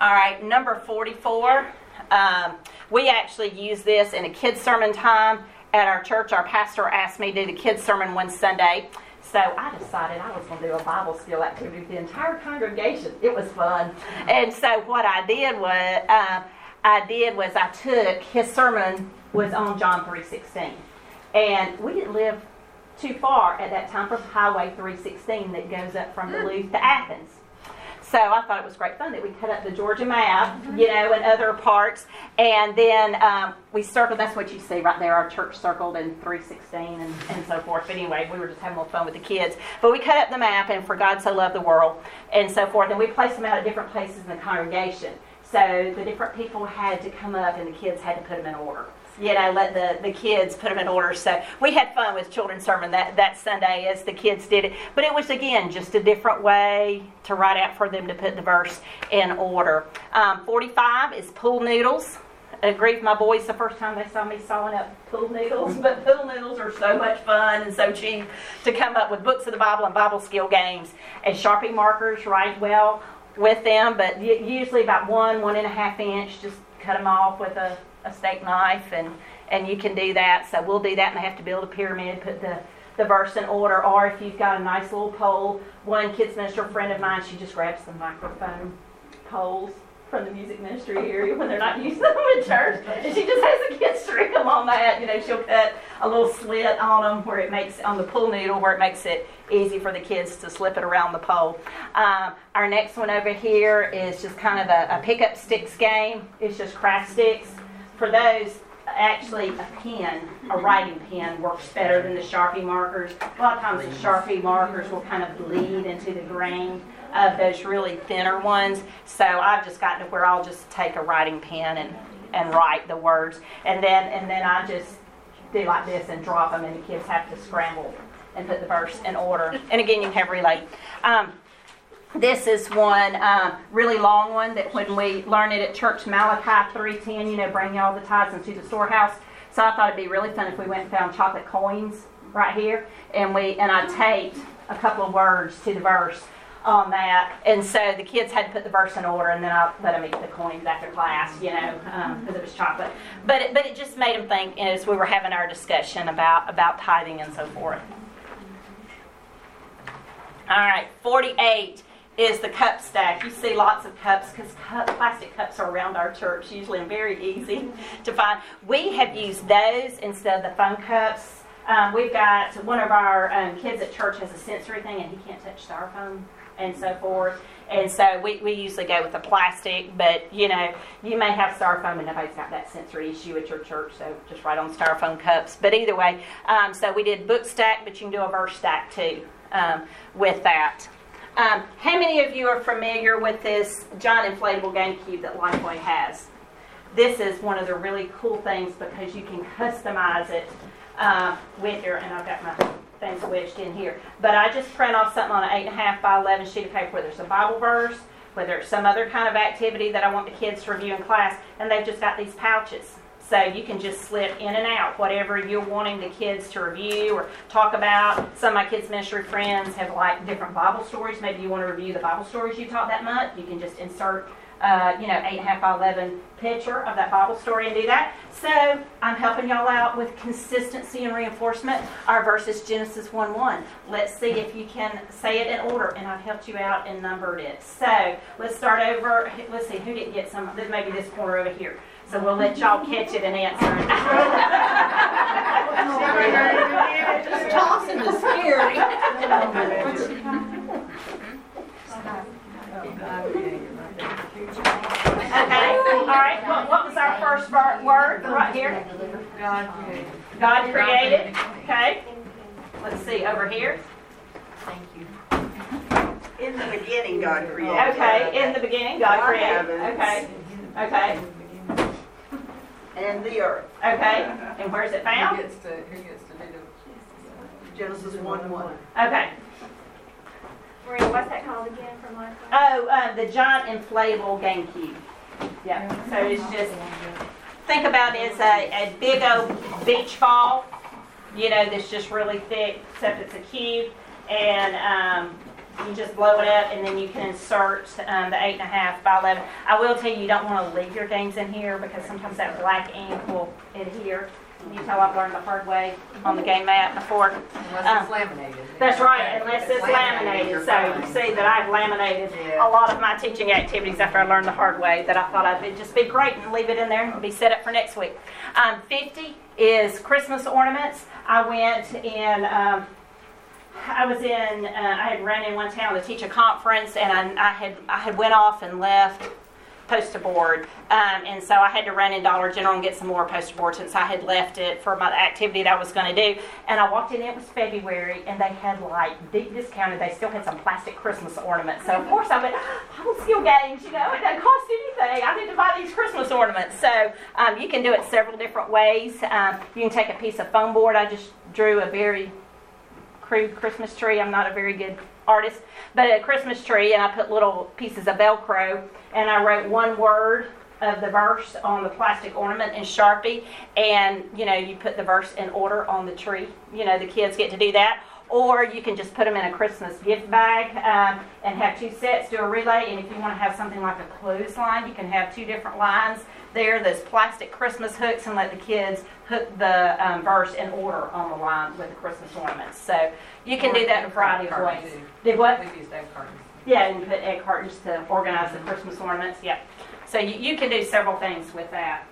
All right, number 44. Um, we actually use this in a kids' sermon time at our church. Our pastor asked me to do the kids' sermon one Sunday. So I decided I was going to do a Bible skill activity with the entire congregation. It was fun. And so what I did was, uh, I did was I took his sermon was on John 3:16, and we didn't live too far at that time from Highway 316 that goes up from Duluth to Athens. So I thought it was great fun that we cut up the Georgia map, you know, and other parts, and then um, we circled. That's what you see right there. Our church circled in 316 and, and so forth. But anyway, we were just having a little fun with the kids. But we cut up the map, and for God so loved the world, and so forth. And we placed them out at different places in the congregation. So the different people had to come up, and the kids had to put them in order you know, let the, the kids put them in order. So we had fun with children's sermon that, that Sunday as the kids did it. But it was, again, just a different way to write out for them to put the verse in order. Um, 45 is pool noodles. I grieved my boys the first time they saw me sawing up pool noodles, but pool noodles are so much fun and so cheap to come up with books of the Bible and Bible skill games. And Sharpie markers write well with them, but usually about one, one and a half inch, just cut them off with a a steak knife, and and you can do that. So we'll do that, and they have to build a pyramid, put the the verse in order, or if you've got a nice little pole. One kids minister friend of mine, she just grabs the microphone poles from the music ministry area when they're not using them in church, and she just has the kids string them on that. You know, she'll cut a little slit on them where it makes on the pool noodle where it makes it easy for the kids to slip it around the pole. Um, our next one over here is just kind of a, a pickup sticks game. It's just craft sticks for those, actually a pen, a writing pen, works better than the Sharpie markers. A lot of times the Sharpie markers will kind of bleed into the grain of those really thinner ones. So I've just gotten to where I'll just take a writing pen and, and write the words. And then, and then I just do like this and drop them, and the kids have to scramble and put the verse in order. And again, you have relay. Um, this is one um, really long one that when we learn it at church, Malachi 3.10, you know, bring all the tithes into the storehouse. So I thought it'd be really fun if we went and found chocolate coins right here, and we and I taped a couple of words to the verse on that, and so the kids had to put the verse in order, and then I let them eat the coins after class, you know, because um, it was chocolate. But it, but it just made them think as we were having our discussion about about tithing and so forth. All right, 48 is the cup stack. You see lots of cups because cup, plastic cups are around our church usually and very easy to find. We have used those instead of the foam cups. Um, we've got one of our um, kids at church has a sensory thing and he can't touch styrofoam and so forth. And so we, we usually go with the plastic, but you know, you may have styrofoam and nobody's got that sensory issue at your church, so just write on styrofoam cups. But either way, um, so we did book stack, but you can do a verse stack too um, with that. Um, how many of you are familiar with this giant inflatable GameCube that Lifeway has? This is one of the really cool things because you can customize it uh, with your, and I've got my things wedged in here. But I just print off something on an eight and a half by 11 sheet of paper, whether it's a Bible verse, whether it's some other kind of activity that I want the kids to review in class, and they've just got these pouches. So you can just slip in and out whatever you're wanting the kids to review or talk about. Some of my kids' ministry friends have like different Bible stories. Maybe you want to review the Bible stories you taught that month. You can just insert, uh, you know, eight and a half by eleven picture of that Bible story and do that. So I'm helping y'all out with consistency and reinforcement. Our verse is Genesis 1 1. Let's see if you can say it in order, and I've helped you out and numbered it. So let's start over. Let's see who didn't get some. Maybe this corner over here. So we'll let y'all catch it and answer it. Just tossing is scary. Okay, all right. What, what was our first word right here? God created. God created. Okay. Let's see over here. Thank you. In the beginning, God created. Okay, in the beginning, God created. Okay, okay, And the earth. okay. And where's it Who found? gets to, who gets to do the? Genesis 1 1. Okay. Maria, what's that called again from last time? Oh, uh, the giant inflatable GameCube. Yeah. So it's just think about it as a, a big old beach ball. You know, that's just really thick, except it's a cube, and um, you just blow it up, and then you can insert um, the eight and a half by eleven. I will tell you, you don't want to leave your games in here because sometimes that black ink will adhere. You tell I've learned the hard way on the game mat before. Unless it's laminated. That's right, unless it's laminated. you're So you see that I've laminated Yeah. a lot of my teaching activities after I learned the hard way that I thought I'd just be great and leave it in there and be set up for next week. Um, 50 is Christmas ornaments. I went in. Um, I was in. Uh, I had run in one town to teach a conference, and I, I had I had went off and left poster board, um, and so I had to run in Dollar General and get some more poster board since I had left it for my activity that I was going to do. And I walked in, it was February, and they had like deep discounted. They still had some plastic Christmas ornaments. So of course I went, Bible skill games, you know, it doesn't cost anything. I need to buy these Christmas ornaments. So um, you can do it several different ways. Um, you can take a piece of foam board. I just drew a very crude Christmas tree. I'm not a very good artist, but a Christmas tree, and I put little pieces of Velcro, and I wrote one word of the verse on the plastic ornament in Sharpie, and you know, you put the verse in order on the tree. You know, the kids get to do that. Or you can just put them in a Christmas gift bag um, and have two sets, do a relay. And if you want to have something like a clothesline, you can have two different lines there, those plastic Christmas hooks, and let the kids hook the um, verse in order on the line with the Christmas ornaments. So you can do that in a variety of ways. Did what? We've used egg cartons. Yeah, and put egg cartons to organize the Christmas ornaments. Yeah. So you, you can do several things with that.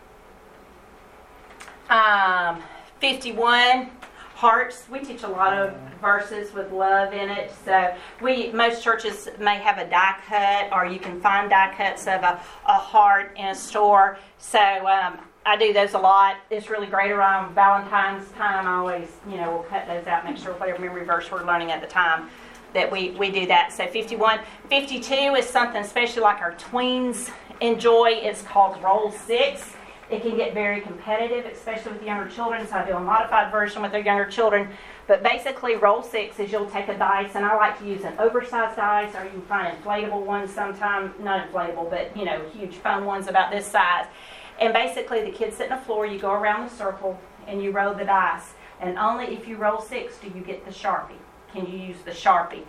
Um, 51 hearts. We teach a lot of verses with love in it. So we most churches may have a die cut, or you can find die cuts of a, a heart in a store. So um, I do those a lot. It's really great around Valentine's time. I always, you know, we'll cut those out, make sure whatever memory verse we're learning at the time that we, we do that. So 51. 52 is something especially like our tweens enjoy. It's called Roll Six. It can get very competitive, especially with younger children. So I do a modified version with their younger children. But basically, roll six is you'll take a dice, and I like to use an oversized dice, or you can find inflatable ones sometimes, not inflatable, but you know, huge foam ones about this size. And basically, the kids sit on the floor, you go around the circle, and you roll the dice. And only if you roll six do you get the Sharpie. Can you use the Sharpie?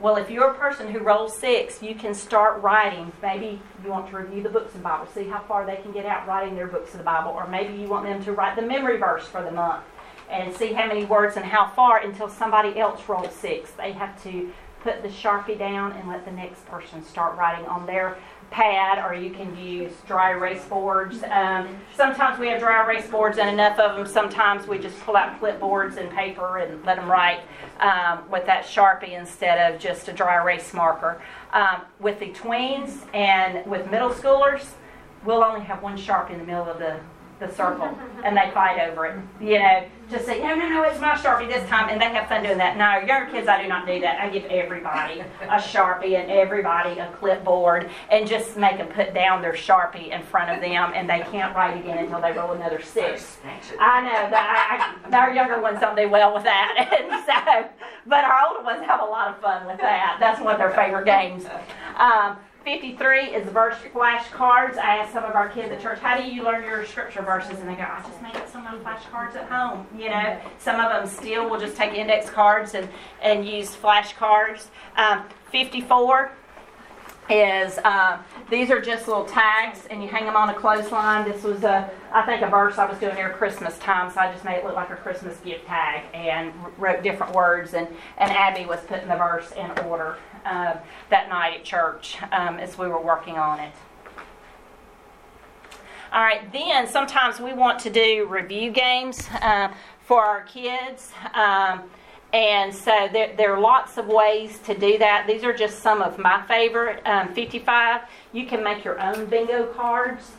Well, if you're a person who rolls six, you can start writing. Maybe you want to review the books of the Bible, see how far they can get out writing their books of the Bible, or maybe you want them to write the memory verse for the month and see how many words and how far until somebody else rolls six. They have to put the Sharpie down and let the next person start writing on their pad, or you can use dry erase boards. Um, sometimes we have dry erase boards and enough of them. Sometimes we just pull out clipboards and paper and let them write um, with that Sharpie instead of just a dry erase marker. Um, with the tweens and with middle schoolers, we'll only have one Sharpie in the middle of the the circle and they fight over it. You know, just say, no, no, no, it's my Sharpie this time. And they have fun doing that. No, younger kids, I do not do that. I give everybody a Sharpie and everybody a clipboard and just make them put down their Sharpie in front of them and they can't write again until they roll another six. I know that I, I, our younger ones don't do well with that. And so, but our older ones have a lot of fun with that. That's one of their favorite games. Um, 53 is verse flashcards. I asked some of our kids at church, how do you learn your scripture verses? And they go, I just make up some of flashcards at home. You know, some of them still will just take index cards and, and use flashcards. Um, 54 is um, these are just little tags and you hang them on a clothesline. This was a, I think a verse I was doing near Christmas time, so I just made it look like a Christmas gift tag and wrote different words. And, and Abby was putting the verse in order uh, that night at church um, as we were working on it. All right, then sometimes we want to do review games uh, for our kids. Um, and so there, there, are lots of ways to do that. These are just some of my favorite. Um, 55, you can make your own bingo cards.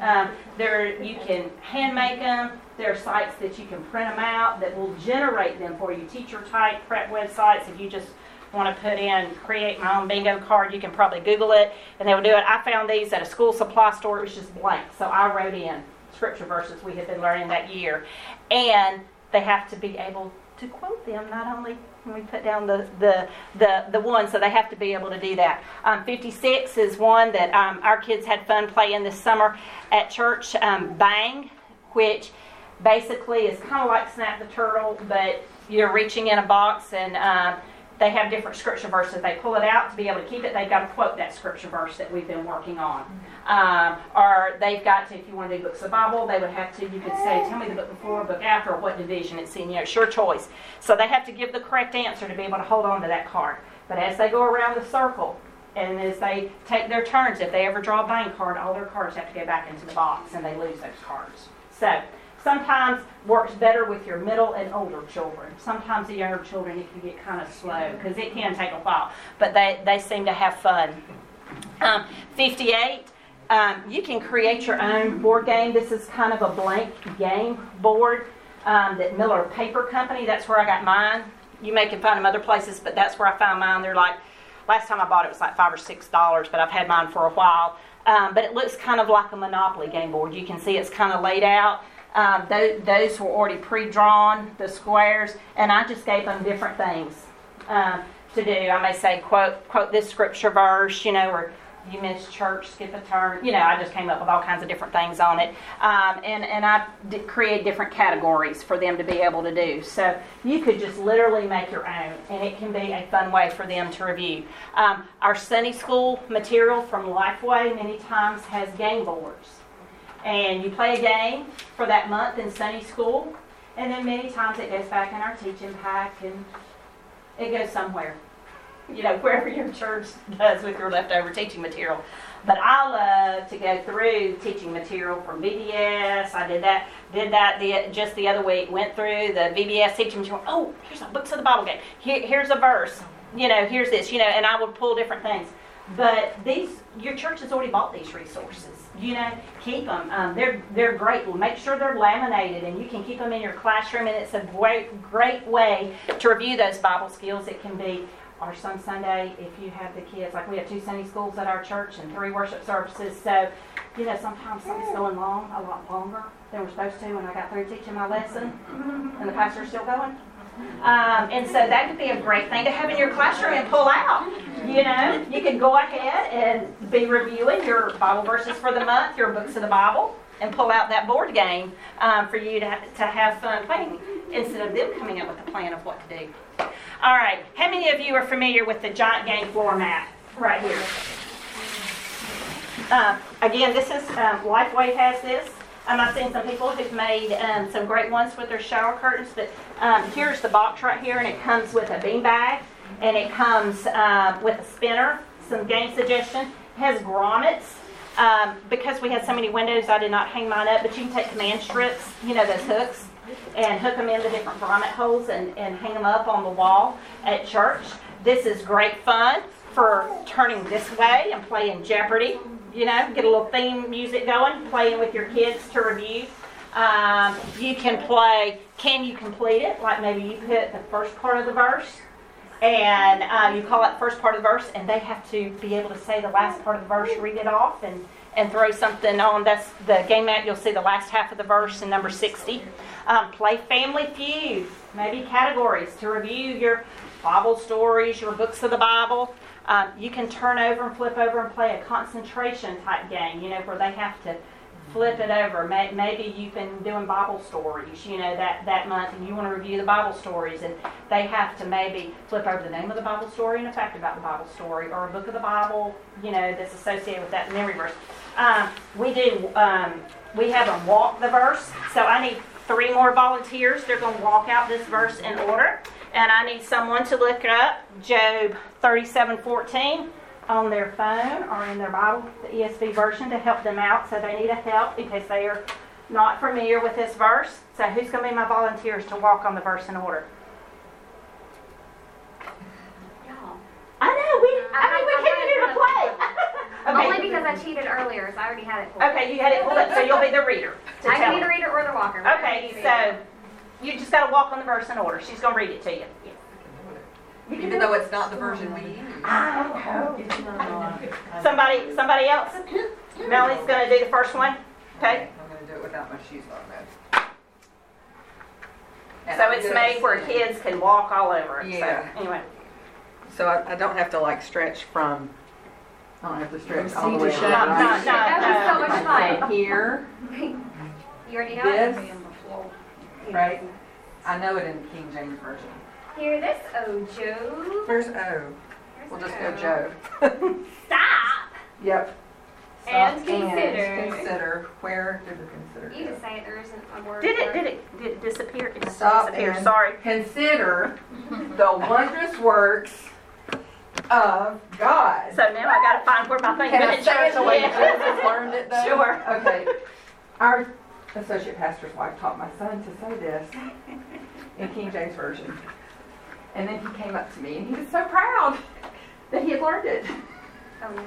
Um, there, you can hand make them. There are sites that you can print them out that will generate them for you. Teacher type prep websites. If you just want to put in create my own bingo card, you can probably Google it and they will do it. I found these at a school supply store. It was just blank, so I wrote in scripture verses we had been learning that year, and they have to be able to quote them, not only when we put down the, the, the, the one, so they have to be able to do that. Um, 56 is one that um, our kids had fun playing this summer at church, um, Bang, which basically is kind of like Snap the Turtle, but you're reaching in a box and um, they have different scripture verses. They pull it out to be able to keep it. They've got to quote that scripture verse that we've been working on. Um, or they've got to, if you want to do books of the Bible, they would have to, you could say, tell me the book before, book after, or what division it's in. You know, it's your choice. So they have to give the correct answer to be able to hold on to that card. But as they go around the circle, and as they take their turns, if they ever draw a bank card, all their cards have to go back into the box, and they lose those cards. So sometimes works better with your middle and older children. Sometimes the younger children, it can get kind of slow because it can take a while, but they, they seem to have fun. Um, 58, um, you can create your own board game. This is kind of a blank game board um, that Miller Paper Company, that's where I got mine. You may can find them other places, but that's where I found mine. They're like, last time I bought it was like five or six dollars, but I've had mine for a while. Um, but it looks kind of like a Monopoly game board. You can see it's kind of laid out. Um, those, those were already pre-drawn, the squares, and I just gave them different things uh, to do. I may say, quote, quote this scripture verse, you know, or you missed church, skip a turn. You know, I just came up with all kinds of different things on it. Um, and, and I did create different categories for them to be able to do. So you could just literally make your own, and it can be a fun way for them to review. Um, our Sunday school material from Lifeway many times has game boards and you play a game for that month in Sunday school, and then many times it goes back in our teaching pack and it goes somewhere. You know, wherever your church does with your leftover teaching material. But I love to go through teaching material from VBS. I did that, did that the, just the other week. Went through the VBS teaching material. Oh, here's a books of the Bible game. Here, here's a verse. You know, here's this. You know, and I would pull different things. But these, your church has already bought these resources. You know, keep them. Um, they're they're great. Make sure they're laminated, and you can keep them in your classroom. And it's a great great way to review those Bible skills. It can be or some Sunday if you have the kids. Like we have two Sunday schools at our church and three worship services. So, you know, sometimes something's going long a lot longer than we're supposed to when I got through teaching my lesson, and the pastor's still going. Um, and so that could be a great thing to have in your classroom and pull out. You know, you can go ahead and be reviewing your Bible verses for the month, your books of the Bible, and pull out that board game um, for you to, to have fun playing instead of them coming up with a plan of what to do. All right, how many of you are familiar with the giant game floor mat right here? Uh, again, this is um, Lifeway has this. Um, I've seen some people who've made um, some great ones with their shower curtains, but um, here's the box right here, and it comes with a bean bag, and it comes uh, with a spinner, some game suggestion. It has grommets. Um, because we had so many windows, I did not hang mine up, but you can take command strips, you know, those hooks, and hook them into different grommet holes and, and hang them up on the wall at church. This is great fun for turning this way and playing Jeopardy you know, get a little theme music going, playing with your kids to review. Um, you can play Can You Complete It? Like maybe you put the first part of the verse and uh, you call the first part of the verse, and they have to be able to say the last part of the verse, read it off, and, and throw something on. That's the game mat. You'll see the last half of the verse in number 60. Um, play Family Feud, maybe categories to review your Bible stories, your books of the Bible. Um, you can turn over and flip over and play a concentration type game, you know, where they have to flip it over. May- Maybe you've been doing Bible stories, you know, that, that month, and you want to review the Bible stories, and they have to maybe flip over the name of the Bible story and a fact about the Bible story, or a book of the Bible, you know, that's associated with that memory verse. Um, we do, um, we have them walk the verse, so I need three more volunteers. They're going to walk out this verse in order, and I need someone to look up Job 37:14 on their phone or in their Bible, the ESV version, to help them out. So they need a help because they are not familiar with this verse. So who's going to be my volunteers to walk on the verse in order? Y'all. I know we. I mean, we came in here to play. Only because I cheated earlier, so I already had it pulled. Okay, you had it pulled up, so you'll be the reader. I can be the reader or the walker. Okay, you do. so you just got to walk on the verse in order. She's going to read it to you. You Even though it's not the version we use. I know. Somebody, somebody else. Melanie's going to do the first one. Okay. I'm gonna do it without my shoes on though. And So it's made where kids can walk all over it. Yeah. So anyway. So I, I don't have to like stretch from, I don't have to stretch From all the way to up, shore. No, no, no, That was so much fun. Here, You already know it? This, right? I know it in the King James Version. Hear this, oh Joe. Where's O? We'll just go Joe. Stop Yep. and Stop consider. Consider, where did the consider You go? just say it, there isn't a word. Did it? for Did it? Did it disappear? It just Stop disappeared. and- Sorry. Consider the wondrous works of God. So now I got to find where my thing Can I went in say it church. the way Yeah. Jesus learned it though? Sure. Okay. Our associate pastor's wife taught my son to say this in King James Version. And then he came up to me and he was so proud that he had learned it. Yeah.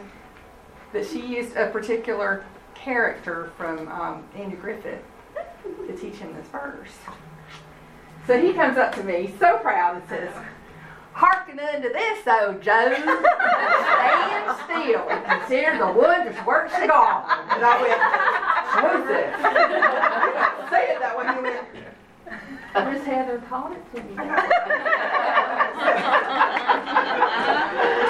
That she used a particular character from um, Andy Griffith to teach him this verse. So he comes up to me so proud and says, Hearken unto this, O Job. Stand still and consider the wondrous works of God. And I went, what's this? Say it that way. He went, Miss Heather taught it to me.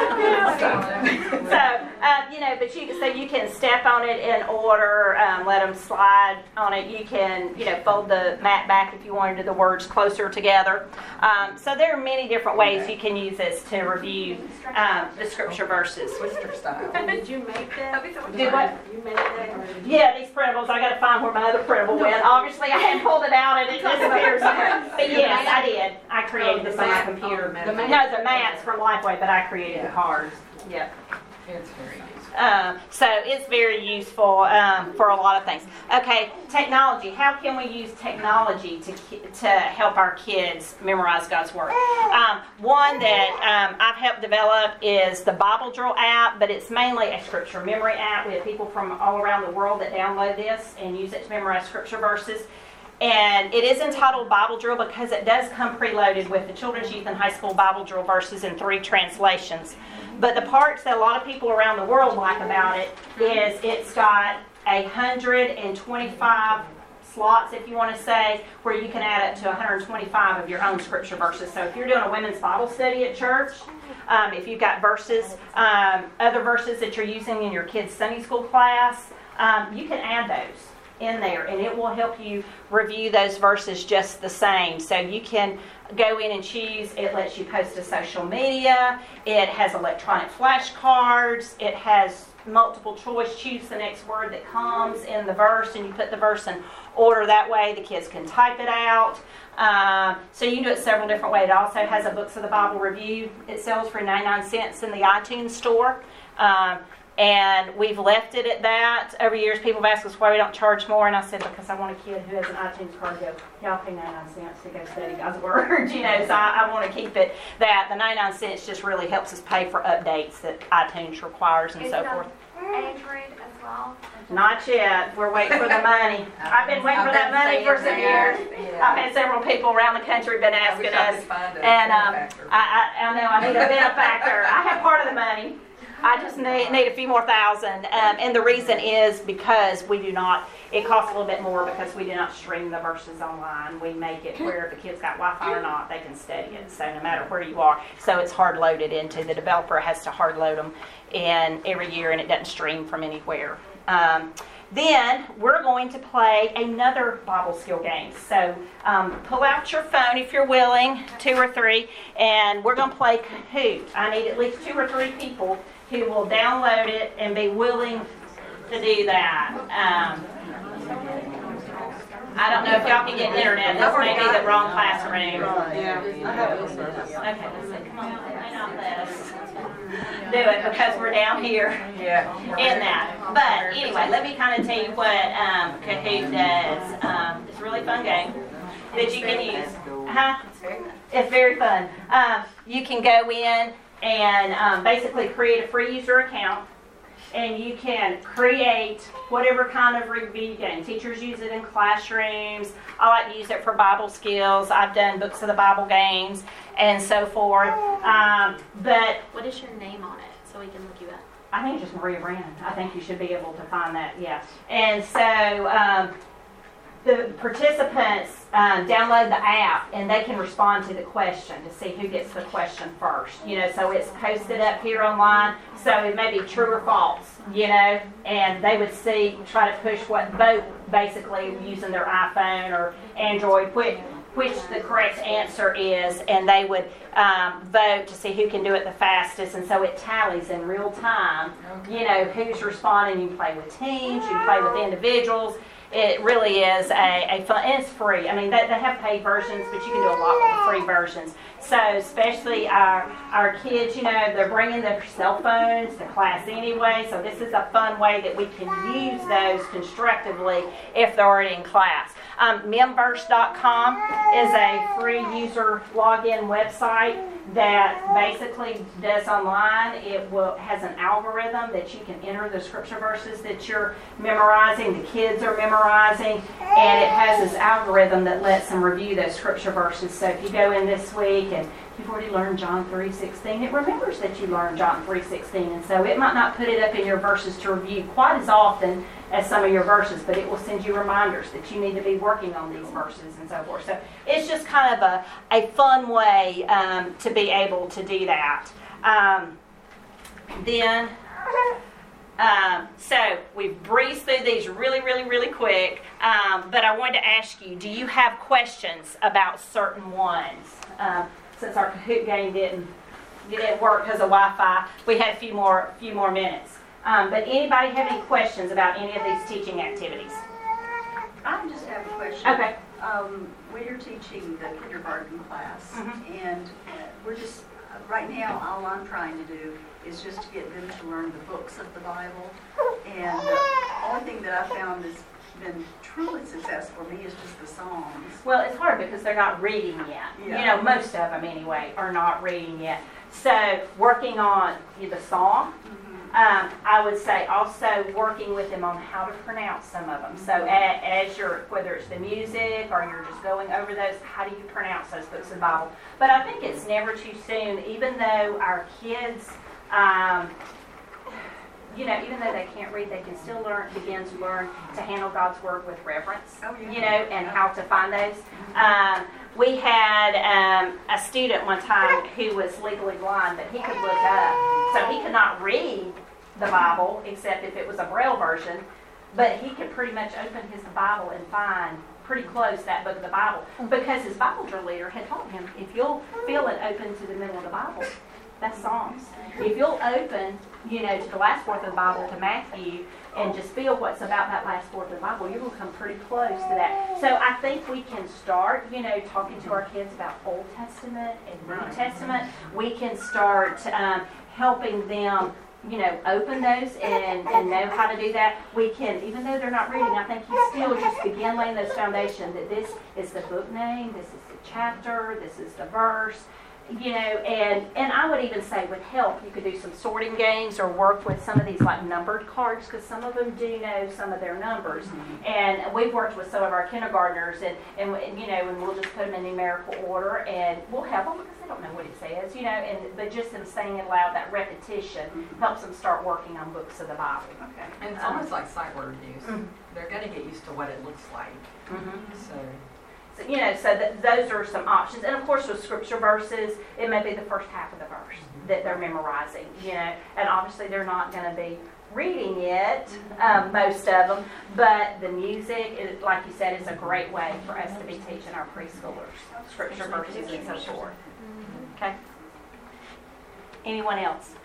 So, uh, you know, but you so you can step on it in order, um, let them slide on it. You can, you know, fold the mat back if you wanted to the words closer together. Um, so there are many different ways you can use this to review um, the scripture verses. Twister style. Did you make that? Do what? You made that or did you? Yeah, these printables. I got to find where my other printable went. Obviously, I hadn't pulled it out and it disappeared somewhere. But yes, I did. I created this on my computer. The. No, the mats from Lifeway, but I created the cards. Yep. It's very useful. Um, so it's very useful um, for a lot of things. Okay, technology. How can we use technology to to help our kids memorize God's word? Um, one that um, I've helped develop is the Bible Drill app, but it's mainly a scripture memory app. We have people from all around the world that download this and use it to memorize scripture verses. And it is entitled Bible Drill because it does come preloaded with the children's youth and high school Bible drill verses in three translations. But the parts that a lot of people around the world like about it is it's got a 125 slots, if you want to say, where you can add up to 125 of your own scripture verses. So if you're doing a women's Bible study at church, um, if you've got verses, um, other verses that you're using in your kids' Sunday school class, um, you can add those in there and it will help you review those verses just the same. So you can go in and choose. It lets you post to social media. It has electronic flashcards. It has multiple choice. Choose the next word that comes in the verse and you put the verse in order that way. The kids can type it out. Um, so you can do it several different ways. It also has a Books of the Bible review. It sells for 99 cents in the iTunes store. Um, and we've left it at that. Over the years, people have asked us why we don't charge more, and I said because I want a kid who has an iTunes card to go, y'all pay 99 cents to go study God's Word, you know, so I, I want to keep it that. The 99 cents just really helps us pay for updates that iTunes requires and Is so it forth. Android as well? Not yet. We're waiting for the money. I've been waiting for that money for some years. I've had several people around the country been asking wish I us. could find And um. I, I, I know I need a benefactor. I have part of the money. I just need, need a few more thousand. Um, and the reason is because we do not, it costs a little bit more because we do not stream the verses online. We make it where if the kids got Wi Fi or not, they can study it. So no matter where you are. So it's hard loaded into, the developer has to hard load them in every year and it doesn't stream from anywhere. Um, then we're going to play another Bible skill game. So um, pull out your phone if you're willing, two or three, and we're going to play Kahoot. I need at least two or three people who will download it and be willing to do that. Um, I don't know if y'all can get internet. This may be the wrong classroom. Yeah, I have it. Okay, let's see. Come on, they may not let us do it because we're down here Yeah. in that. But anyway, let me kind of tell you what um, Kahoot does. Um, it's a really fun game that you can use. Huh? It's very fun. Um, you can go in and um, basically create a free user account. And you can create whatever kind of review game. Teachers use it in classrooms. I like to use it for Bible skills. I've done books of the Bible games and so forth. Um, but What is your name on it so we can look you up? I think it's just Maria Brannon. I think you should be able to find that, yeah. And so um, the participants um, download the app and they can respond to the question to see who gets the question first. You know, so it's posted up here online, so it may be true or false, you know, and they would see, try to push what vote basically using their iPhone or Android, which, which the correct answer is, and they would um, vote to see who can do it the fastest, and so it tallies in real time. You know who's responding. You can play with teams, you can play with individuals. It really is a, a fun. It's free. I mean, they, they have paid versions, but you can do a lot with the free versions. So especially our our kids, you know, they're bringing their cell phones to class anyway. So this is a fun way that we can use those constructively if they're already in class. Um, Memverse.com is a free user login website that basically does online. It will has an algorithm that you can enter the scripture verses that you're memorizing, the kids are memorizing, and it has this algorithm that lets them review those scripture verses. So if you go in this week and you've already learned John 3:16, it remembers that you learned John 3:16, and so it might not put it up in your verses to review quite as often as some of your verses, but it will send you reminders that you need to be working on these verses and so forth. So it's just kind of a, a fun way um, to be able to do that. Um, then, um, so we've breezed through these really, really, really quick, um, but I wanted to ask you do you have questions about certain ones? Since our Kahoot game didn't, didn't work because of Wi Fi, we had a few more, few more minutes. Um, but anybody have any questions about any of these teaching activities? I just have a question. Okay. Um, we are teaching the kindergarten class, Mhm. and uh, we're just, uh, right now, all I'm trying to do is just to get them to learn the books of the Bible. And the only thing that I found has been truly successful for me is just the songs. Well, it's hard because they're not reading yet. You know, most of them anyway are not reading yet. So working on the song, um, I would say also working with them on how to pronounce some of them. So a, as you're, whether it's the music or you're just going over those, how do you pronounce those books of the Bible? But I think it's never too soon, even though our kids, um, you know, even though they can't read, they can still learn, begin to learn to handle God's word with reverence. Oh, yeah. You know, and how to find those. Um, we had um, a student one time who was legally blind, but he could look up. So he could not read the Bible except if it was a Braille version, but he could pretty much open his Bible and find pretty close that book of the Bible because his Bible drill leader had told him if you'll feel it open to the middle of the Bible, that's Psalms. If you'll open, you know, to the last fourth of the Bible to Matthew and just feel what's about that last fourth of the Bible, you're going to come pretty close to that. So I think we can start, you know, talking to our kids about Old Testament and New Testament. We can start um, helping them you know, open those and, and know how to do that, we can, even though they're not reading, I think you still just begin laying those foundation that this is the book name, this is the chapter, this is the verse, you know, and, and I would even say with help, you could do some sorting games or work with some of these like numbered cards because some of them do know some of their numbers. And we've worked with some of our kindergartners and, and, you know, and we'll just put them in numerical order and we'll help them because they don't know what it says, you know, and, but just them saying it aloud, that repetition helps them start working on books of the Bible. Okay. And it's almost like sight word use. Mm. They're gonna get used to what it looks like, so. You know, so that, those are some options. And of course, with scripture verses, it may be the first half of the verse that they're memorizing, you know, and obviously they're not going to be reading it, um, most of them, but the music, is, like you said, is a great way for us to be teaching our preschoolers scripture verses and so forth. Okay? Anyone else?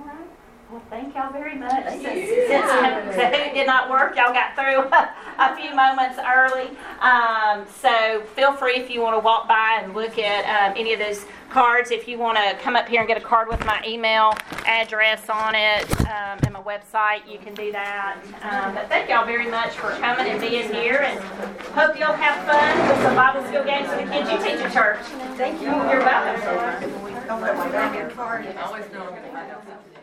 All right. Well, thank y'all very much. Thank Since, you. since Kahoot did not work, y'all got through a few moments early. Um, so feel free if you want to walk by and look at um, any of those cards. If you want to come up here and get a card with my email address on it um, and my website, you can do that. Um, but thank y'all very much for coming and being here, and hope y'all have fun with some Bible skill games for the kids you teach at church. Thank you. You're welcome. I always know I'm gonna find out something.